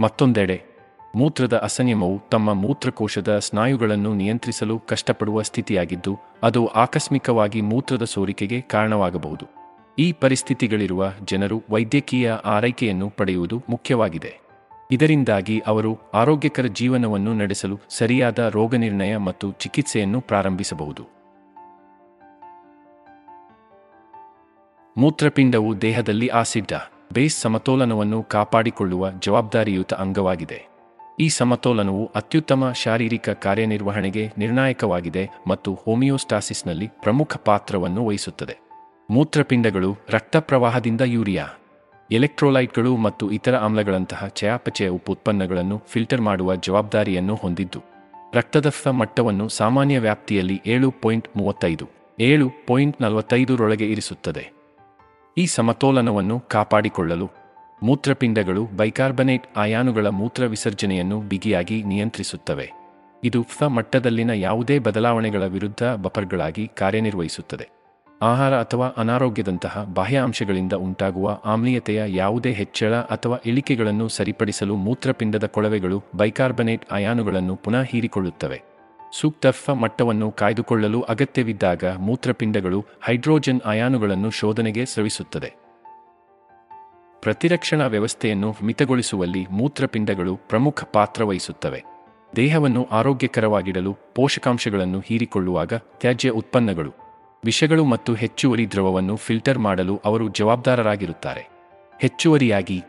ಮತ್ತೊಂದೆಡೆ ಮೂತ್ರದ ಅಸಂಯಮವು ತಮ್ಮ ಮೂತ್ರಕೋಶದ ಸ್ನಾಯುಗಳನ್ನು ನಿಯಂತ್ರಿಸಲು ಕಷ್ಟಪಡುವ ಸ್ಥಿತಿಯಾಗಿದ್ದು, ಅದು ಆಕಸ್ಮಿಕವಾಗಿ ಮೂತ್ರದ ಸೋರಿಕೆಗೆ ಕಾರಣವಾಗಬಹುದು. ಈ ಪರಿಸ್ಥಿತಿಗಳಿರುವ ಜನರು ವೈದ್ಯಕೀಯ ಆರೈಕೆಯನ್ನು ಪಡೆಯುವುದು ಮುಖ್ಯವಾಗಿದೆ. ಇದರಿಂದಾಗಿ ಅವರು ಆರೋಗ್ಯಕರ ಜೀವನವನ್ನು ನಡೆಸಲು ಸರಿಯಾದ ರೋಗನಿರ್ಣಯ ಮತ್ತು ಚಿಕಿತ್ಸೆಯನ್ನು ಪ್ರಾರಂಭಿಸಬಹುದು. ಮೂತ್ರಪಿಂಡವು ದೇಹದಲ್ಲಿ ಆಸಿಡ್ಡ ಬೇಸ್ ಸಮತೋಲನವನ್ನು ಕಾಪಾಡಿಕೊಳ್ಳುವ ಜವಾಬ್ದಾರಿಯುತ ಅಂಗವಾಗಿದೆ. ಈ ಸಮತೋಲನವು ಅತ್ಯುತ್ತಮ ಶಾರೀರಿಕ ಕಾರ್ಯನಿರ್ವಹಣೆಗೆ ನಿರ್ಣಾಯಕವಾಗಿದೆ ಮತ್ತು ಹೋಮಿಯೋಸ್ಟಾಸಿಸ್ನಲ್ಲಿ ಪ್ರಮುಖ ಪಾತ್ರವನ್ನು ವಹಿಸುತ್ತದೆ. ಮೂತ್ರಪಿಂಡಗಳು ರಕ್ತ ಪ್ರವಾಹದಿಂದ ಯೂರಿಯಾ, ಎಲೆಕ್ಟ್ರೋಲೈಟ್ಗಳು ಮತ್ತು ಇತರ ಆಮ್ಲಗಳಂತಹ ಚಯಾಪಚಯ ಉಪ ಉತ್ಪನ್ನಗಳನ್ನು ಫಿಲ್ಟರ್ ಮಾಡುವ ಜವಾಬ್ದಾರಿಯನ್ನು ಹೊಂದಿದ್ದು ರಕ್ತದ ಮಟ್ಟವನ್ನು ಸಾಮಾನ್ಯ ವ್ಯಾಪ್ತಿಯಲ್ಲಿ ಏಳು ಪಾಯಿಂಟ್ ಮೂವತ್ತೈದು, ಏಳು ಪಾಯಿಂಟ್ ನಲವತ್ತೈದರೊಳಗೆ ಇರಿಸುತ್ತದೆ. ಈ ಸಮತೋಲನವನ್ನು ಕಾಪಾಡಿಕೊಳ್ಳಲು ಮೂತ್ರಪಿಂಡಗಳು ಬೈಕಾರ್ಬನೇಟ್ ಆಯಾನುಗಳ ಮೂತ್ರ ವಿಸರ್ಜನೆಯನ್ನು ಬಿಗಿಯಾಗಿ ನಿಯಂತ್ರಿಸುತ್ತವೆ. ಇದು ಫ ಮಟ್ಟದಲ್ಲಿನ ಯಾವುದೇ ಬದಲಾವಣೆಗಳ ವಿರುದ್ಧ ಬಫರ್ಗಳಾಗಿ ಕಾರ್ಯನಿರ್ವಹಿಸುತ್ತದೆ. ಆಹಾರ ಅಥವಾ ಅನಾರೋಗ್ಯದಂತಹ ಬಾಹ್ಯ ಅಂಶಗಳಿಂದ ಉಂಟಾಗುವ ಆಮ್ಲೀಯತೆಯ ಯಾವುದೇ ಹೆಚ್ಚಳ ಅಥವಾ ಇಳಿಕೆಗಳನ್ನು ಸರಿಪಡಿಸಲು ಮೂತ್ರಪಿಂಡದ ಕೊಳವೆಗಳು ಬೈಕಾರ್ಬನೇಟ್ ಅಯಾನುಗಳನ್ನು ಪುನಃ ಹೀರಿಕೊಳ್ಳುತ್ತವೆ. ಸೂಕ್ತ ಫ ಮಟ್ಟವನ್ನು ಕಾಯ್ದುಕೊಳ್ಳಲು ಅಗತ್ಯವಿದ್ದಾಗ ಮೂತ್ರಪಿಂಡಗಳು ಹೈಡ್ರೋಜನ್ ಅಯಾನುಗಳನ್ನು ಶೋಧನೆಗೆ ಸ್ರವಿಸುತ್ತದೆ ಪ್ರತಿರಕ್ಷಣಾ ವ್ಯವಸ್ಥೆಯನ್ನು ಮಿತಗೊಳಿಸುವಲ್ಲಿ ಮೂತ್ರಪಿಂಡಗಳು ಪ್ರಮುಖ ಪಾತ್ರ ವಹಿಸುತ್ತವೆ. ದೇಹವನ್ನು ಆರೋಗ್ಯಕರವಾಗಿಡಲು ಪೋಷಕಾಂಶಗಳನ್ನು ಹೀರಿಕೊಳ್ಳುವಾಗ ತ್ಯಾಜ್ಯ ಉತ್ಪನ್ನಗಳು, ವಿಷಗಳು ಮತ್ತು ಹೆಚ್ಚುವರಿ ದ್ರವವನ್ನು ಫಿಲ್ಟರ್ ಮಾಡಲು ಅವರು ಜವಾಬ್ದಾರರಾಗಿರುತ್ತಾರೆ. ಹೆಚ್ಚುವರಿಯಾಗಿ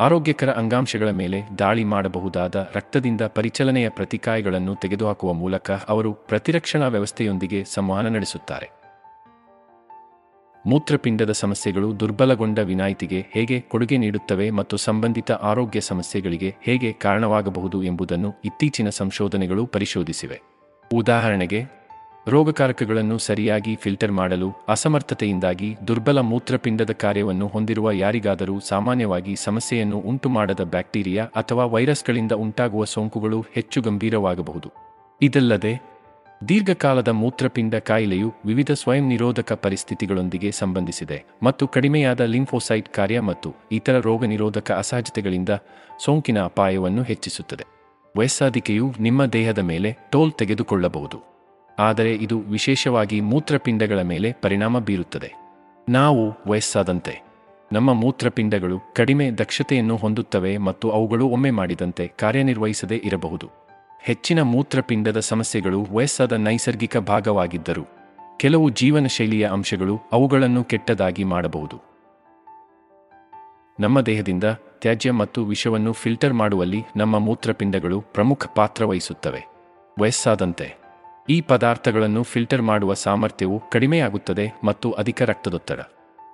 ಆರೋಗ್ಯಕರ ಅಂಗಾಂಶಗಳ ಮೇಲೆ ದಾಳಿ ಮಾಡಬಹುದಾದ ರಕ್ತದಿಂದ ಪರಿಚಲನೆಯ ಪ್ರತಿಕಾಯಗಳನ್ನು ತೆಗೆದುಹಾಕುವ ಮೂಲಕ ಅವರು ಪ್ರತಿರಕ್ಷಣಾ ವ್ಯವಸ್ಥೆಯೊಂದಿಗೆ ಸಂವಹನ ನಡೆಸುತ್ತಾರೆ. ಮೂತ್ರಪಿಂಡದ ಸಮಸ್ಯೆಗಳು ದುರ್ಬಲಗೊಂಡ ವಿನಾಯಿತಿಗೆ ಹೇಗೆ ಕೊಡುಗೆ ನೀಡುತ್ತವೆ ಮತ್ತು ಸಂಬಂಧಿತ ಆರೋಗ್ಯ ಸಮಸ್ಯೆಗಳಿಗೆ ಹೇಗೆ ಕಾರಣವಾಗಬಹುದು ಎಂಬುದನ್ನು ಇತ್ತೀಚಿನ ಸಂಶೋಧನೆಗಳು ಪರಿಶೋಧಿಸಿವೆ. ಉದಾಹರಣೆಗೆ, ರೋಗಕಾರಕಗಳನ್ನು ಸರಿಯಾಗಿ ಫಿಲ್ಟರ್ ಮಾಡಲು, ಅಸಮರ್ಥತೆಯಿಂದಾಗಿ ದುರ್ಬಲ ಮೂತ್ರಪಿಂಡದ ಕಾರ್ಯವನ್ನು ಹೊಂದಿರುವ ಯಾರಿಗಾದರೂ ಸಾಮಾನ್ಯವಾಗಿ ಸಮಸ್ಯೆಯನ್ನು ಉಂಟುಮಾಡದ ಬ್ಯಾಕ್ಟೀರಿಯಾ ಅಥವಾ ವೈರಸ್ಗಳಿಂದ ಉಂಟಾಗುವ ಸೋಂಕುಗಳು ಹೆಚ್ಚು ಗಂಭೀರವಾಗಬಹುದು. ಇದಲ್ಲದೆ ದೀರ್ಘಕಾಲದ ಮೂತ್ರಪಿಂಡ ಕಾಯಿಲೆಯು ವಿವಿಧ ಸ್ವಯಂ ನಿರೋಧಕ ಪರಿಸ್ಥಿತಿಗಳೊಂದಿಗೆ ಸಂಬಂಧಿಸಿದೆ ಮತ್ತು ಕಡಿಮೆಯಾದ ಲಿಂಫೋಸೈಟ್ ಕಾರ್ಯ ಮತ್ತು ಇತರ ರೋಗನಿರೋಧಕ ಅಸಹಜತೆಗಳಿಂದ ಸೋಂಕಿನ ಅಪಾಯವನ್ನು ಹೆಚ್ಚಿಸುತ್ತದೆ. ವಯಸ್ಸಾದಿಕೆಯು ನಿಮ್ಮ ದೇಹದ ಮೇಲೆ ಟೋಲ್ ತೆಗೆದುಕೊಳ್ಳಬಹುದು. ಆದರೆ ಇದು ವಿಶೇಷವಾಗಿ ಮೂತ್ರಪಿಂಡಗಳ ಮೇಲೆ ಪರಿಣಾಮ ಬೀರುತ್ತದೆ. ನಾವು ವಯಸ್ಸಾದಂತೆ, ನಮ್ಮ ಮೂತ್ರಪಿಂಡಗಳು ಕಡಿಮೆ ದಕ್ಷತೆಯನ್ನು ಹೊಂದುತ್ತವೆ ಮತ್ತು ಅವುಗಳು ಒಮ್ಮೆ ಮಾಡಿದಂತೆ ಕಾರ್ಯನಿರ್ವಹಿಸದೇ ಇರಬಹುದು. ಹೆಚ್ಚಿನ ಮೂತ್ರಪಿಂಡದ ಸಮಸ್ಯೆಗಳು ವಯಸ್ಸಾದ ನೈಸರ್ಗಿಕ ಭಾಗವಾಗಿದ್ದರು. ಕೆಲವು ಜೀವನ ಶೈಲಿಯ ಅಂಶಗಳು ಅವುಗಳನ್ನು ಕೆಟ್ಟದಾಗಿ ಮಾಡಬಹುದು. ನಮ್ಮ ದೇಹದಿಂದ ತ್ಯಾಜ್ಯ ಮತ್ತು ವಿಷವನ್ನು ಫಿಲ್ಟರ್ ಮಾಡುವಲ್ಲಿ ನಮ್ಮ ಮೂತ್ರಪಿಂಡಗಳು ಪ್ರಮುಖ ಪಾತ್ರ ವಹಿಸುತ್ತವೆ. ವಯಸ್ಸಾದಂತೆ, ಈ ಪದಾರ್ಥಗಳನ್ನು ಫಿಲ್ಟರ್ ಮಾಡುವ ಸಾಮರ್ಥ್ಯವು ಕಡಿಮೆಯಾಗುತ್ತದೆ ಮತ್ತು ಅಧಿಕ ರಕ್ತದೊತ್ತಡ.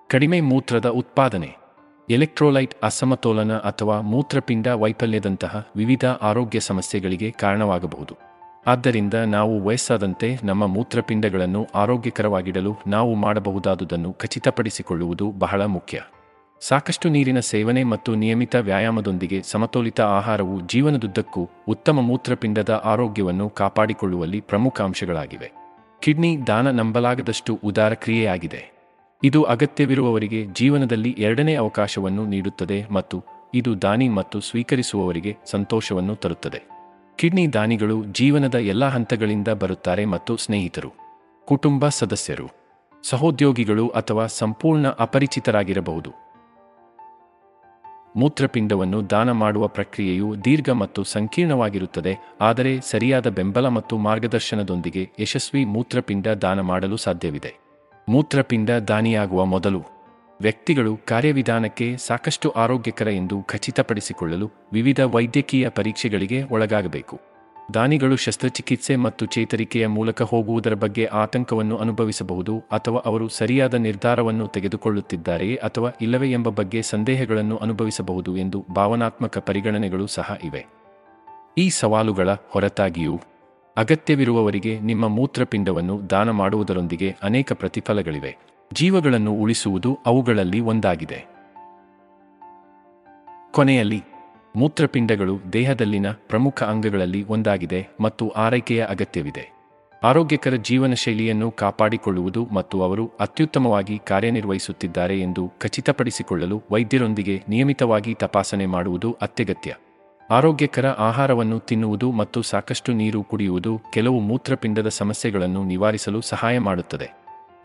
ಕಡಿಮೆ ಮೂತ್ರದ ಉತ್ಪಾದನೆ. ಎಲೆಕ್ಟ್ರೋಲೈಟ್ ಅಸಮತೋಲನ ಅಥವಾ ಮೂತ್ರಪಿಂಡ ವೈಫಲ್ಯದಂತಹ ವಿವಿಧ ಆರೋಗ್ಯ ಸಮಸ್ಯೆಗಳಿಗೆ ಕಾರಣವಾಗಬಹುದು. ಆದ್ದರಿಂದ ನಾವು ವಯಸ್ಸಾದಂತೆ ನಮ್ಮ ಮೂತ್ರಪಿಂಡಗಳನ್ನು ಆರೋಗ್ಯಕರವಾಗಿಡಲು ನಾವು ಮಾಡಬಹುದಾದುದನ್ನು ಖಚಿತಪಡಿಸಿಕೊಳ್ಳುವುದು ಬಹಳ ಮುಖ್ಯ. ಸಾಕಷ್ಟು ನೀರಿನ ಸೇವನೆ ಮತ್ತು ನಿಯಮಿತ ವ್ಯಾಯಾಮದೊಂದಿಗೆ ಸಮತೋಲಿತ ಆಹಾರವು ಜೀವನದುದ್ದಕ್ಕೂ ಉತ್ತಮ ಮೂತ್ರಪಿಂಡದ ಆರೋಗ್ಯವನ್ನು ಕಾಪಾಡಿಕೊಳ್ಳುವಲ್ಲಿ ಪ್ರಮುಖ ಅಂಶಗಳಾಗಿವೆ. ಕಿಡ್ನಿ ದಾನ ನಂಬಲಾಗದಷ್ಟು ಉದಾರ ಕ್ರಿಯೆಯಾಗಿದೆ ಇದು ಅಗತ್ಯವಿರುವವರಿಗೆ ಜೀವನದಲ್ಲಿ ಎರಡನೇ ಅವಕಾಶವನ್ನು ನೀಡುತ್ತದೆ ಮತ್ತು ಇದು ದಾನಿ ಮತ್ತು ಸ್ವೀಕರಿಸುವವರಿಗೆ ಸಂತೋಷವನ್ನು ತರುತ್ತದೆ. ಕಿಡ್ನಿ ದಾನಿಗಳು ಜೀವನದ ಎಲ್ಲ ಹಂತಗಳಿಂದ ಬರುತ್ತಾರೆ ಮತ್ತು ಸ್ನೇಹಿತರು, ಕುಟುಂಬ ಸದಸ್ಯರು, ಸಹೋದ್ಯೋಗಿಗಳು ಅಥವಾ ಸಂಪೂರ್ಣ ಅಪರಿಚಿತರಾಗಿರಬಹುದು. ಮೂತ್ರಪಿಂಡವನ್ನು ದಾನ ಮಾಡುವ ಪ್ರಕ್ರಿಯೆಯು ದೀರ್ಘ ಮತ್ತು ಸಂಕೀರ್ಣವಾಗಿರುತ್ತದೆ, ಆದರೆ ಸರಿಯಾದ ಬೆಂಬಲ ಮತ್ತು ಮಾರ್ಗದರ್ಶನದೊಂದಿಗೆ ಯಶಸ್ವಿ ಮೂತ್ರಪಿಂಡ ದಾನ ಮಾಡಲು ಸಾಧ್ಯವಿದೆ. ಮೂತ್ರಪಿಂಡ ದಾನಿಯಾಗುವ ಮೊದಲು ವ್ಯಕ್ತಿಗಳು ಕಾರ್ಯವಿಧಾನಕ್ಕೆ ಸಾಕಷ್ಟು ಆರೋಗ್ಯಕರ ಎಂದು ಖಚಿತಪಡಿಸಿಕೊಳ್ಳಲು ವಿವಿಧ ವೈದ್ಯಕೀಯ ಪರೀಕ್ಷೆಗಳಿಗೆ ಒಳಗಾಗಬೇಕು. ದಾನಿಗಳು ಶಸ್ತ್ರಚಿಕಿತ್ಸೆ ಮತ್ತು ಚೇತರಿಕೆಯ ಮೂಲಕ ಹೋಗುವುದರ ಬಗ್ಗೆ ಆತಂಕವನ್ನು ಅನುಭವಿಸಬಹುದು ಅಥವಾ ಅವರು ಸರಿಯಾದ ನಿರ್ಧಾರವನ್ನು ತೆಗೆದುಕೊಳ್ಳುತ್ತಿದ್ದಾರೆಯೇ ಅಥವಾ ಇಲ್ಲವೇ ಎಂಬ ಬಗ್ಗೆ ಸಂದೇಹಗಳನ್ನು ಅನುಭವಿಸಬಹುದು ಎಂದು ಭಾವನಾತ್ಮಕ ಪರಿಗಣನೆಗಳು ಸಹ ಇವೆ. ಈ ಸವಾಲುಗಳ ಹೊರತಾಗಿಯೂ ಅಗತ್ಯವಿರುವವರಿಗೆ ನಿಮ್ಮ ಮೂತ್ರಪಿಂಡವನ್ನು ದಾನ ಮಾಡುವುದರೊಂದಿಗೆ ಅನೇಕ ಪ್ರತಿಫಲಗಳಿವೆ. ಜೀವಗಳನ್ನು ಉಳಿಸುವುದು ಅವುಗಳಲ್ಲಿ ಒಂದಾಗಿದೆ. ಕೊನೆಯಲ್ಲಿ, ಮೂತ್ರಪಿಂಡಗಳು ದೇಹದಲ್ಲಿನ ಪ್ರಮುಖ ಅಂಗಗಳಲ್ಲಿ ಒಂದಾಗಿದೆ ಮತ್ತು ಆರೈಕೆಯ ಅಗತ್ಯವಿದೆ. ಆರೋಗ್ಯಕರ ಜೀವನ ಶೈಲಿಯನ್ನು ಕಾಪಾಡಿಕೊಳ್ಳುವುದು ಮತ್ತು ಅವರು ಅತ್ಯುತ್ತಮವಾಗಿ ಕಾರ್ಯನಿರ್ವಹಿಸುತ್ತಿದ್ದಾರೆ ಎಂದು ಖಚಿತಪಡಿಸಿಕೊಳ್ಳಲು ವೈದ್ಯರೊಂದಿಗೆ ನಿಯಮಿತವಾಗಿ ತಪಾಸಣೆ ಮಾಡುವುದು ಅತ್ಯಗತ್ಯ. ಆರೋಗ್ಯಕರ ಆಹಾರವನ್ನು ತಿನ್ನುವುದು ಮತ್ತು ಸಾಕಷ್ಟು ನೀರು ಕುಡಿಯುವುದು ಕೆಲವು ಮೂತ್ರಪಿಂಡದ ಸಮಸ್ಯೆಗಳನ್ನು ನಿವಾರಿಸಲು ಸಹಾಯ ಮಾಡುತ್ತದೆ.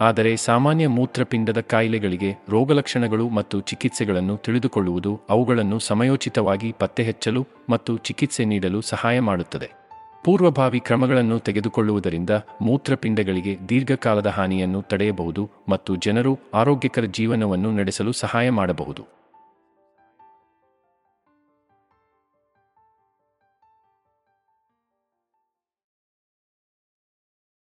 ಆದರೆ ಸಾಮಾನ್ಯ ಮೂತ್ರಪಿಂಡದ ಕಾಯಿಲೆಗಳಿಗೆ ರೋಗಲಕ್ಷಣಗಳು ಮತ್ತು ಚಿಕಿತ್ಸೆಗಳನ್ನು ತಿಳಿದುಕೊಳ್ಳುವುದು ಅವುಗಳನ್ನು ಸಮಯೋಚಿತವಾಗಿ ಪತ್ತೆಹಚ್ಚಲು ಮತ್ತು ಚಿಕಿತ್ಸೆ ನೀಡಲು ಸಹಾಯ ಮಾಡುತ್ತದೆ. ಪೂರ್ವಭಾವಿ ಕ್ರಮಗಳನ್ನು ತೆಗೆದುಕೊಳ್ಳುವುದರಿಂದ ಮೂತ್ರಪಿಂಡಗಳಿಗೆ ದೀರ್ಘಕಾಲದ ಹಾನಿಯನ್ನು ತಡೆಯಬಹುದು ಮತ್ತು ಜನರು ಆರೋಗ್ಯಕರ ಜೀವನವನ್ನು ನಡೆಸಲು ಸಹಾಯ ಮಾಡಬಹುದು.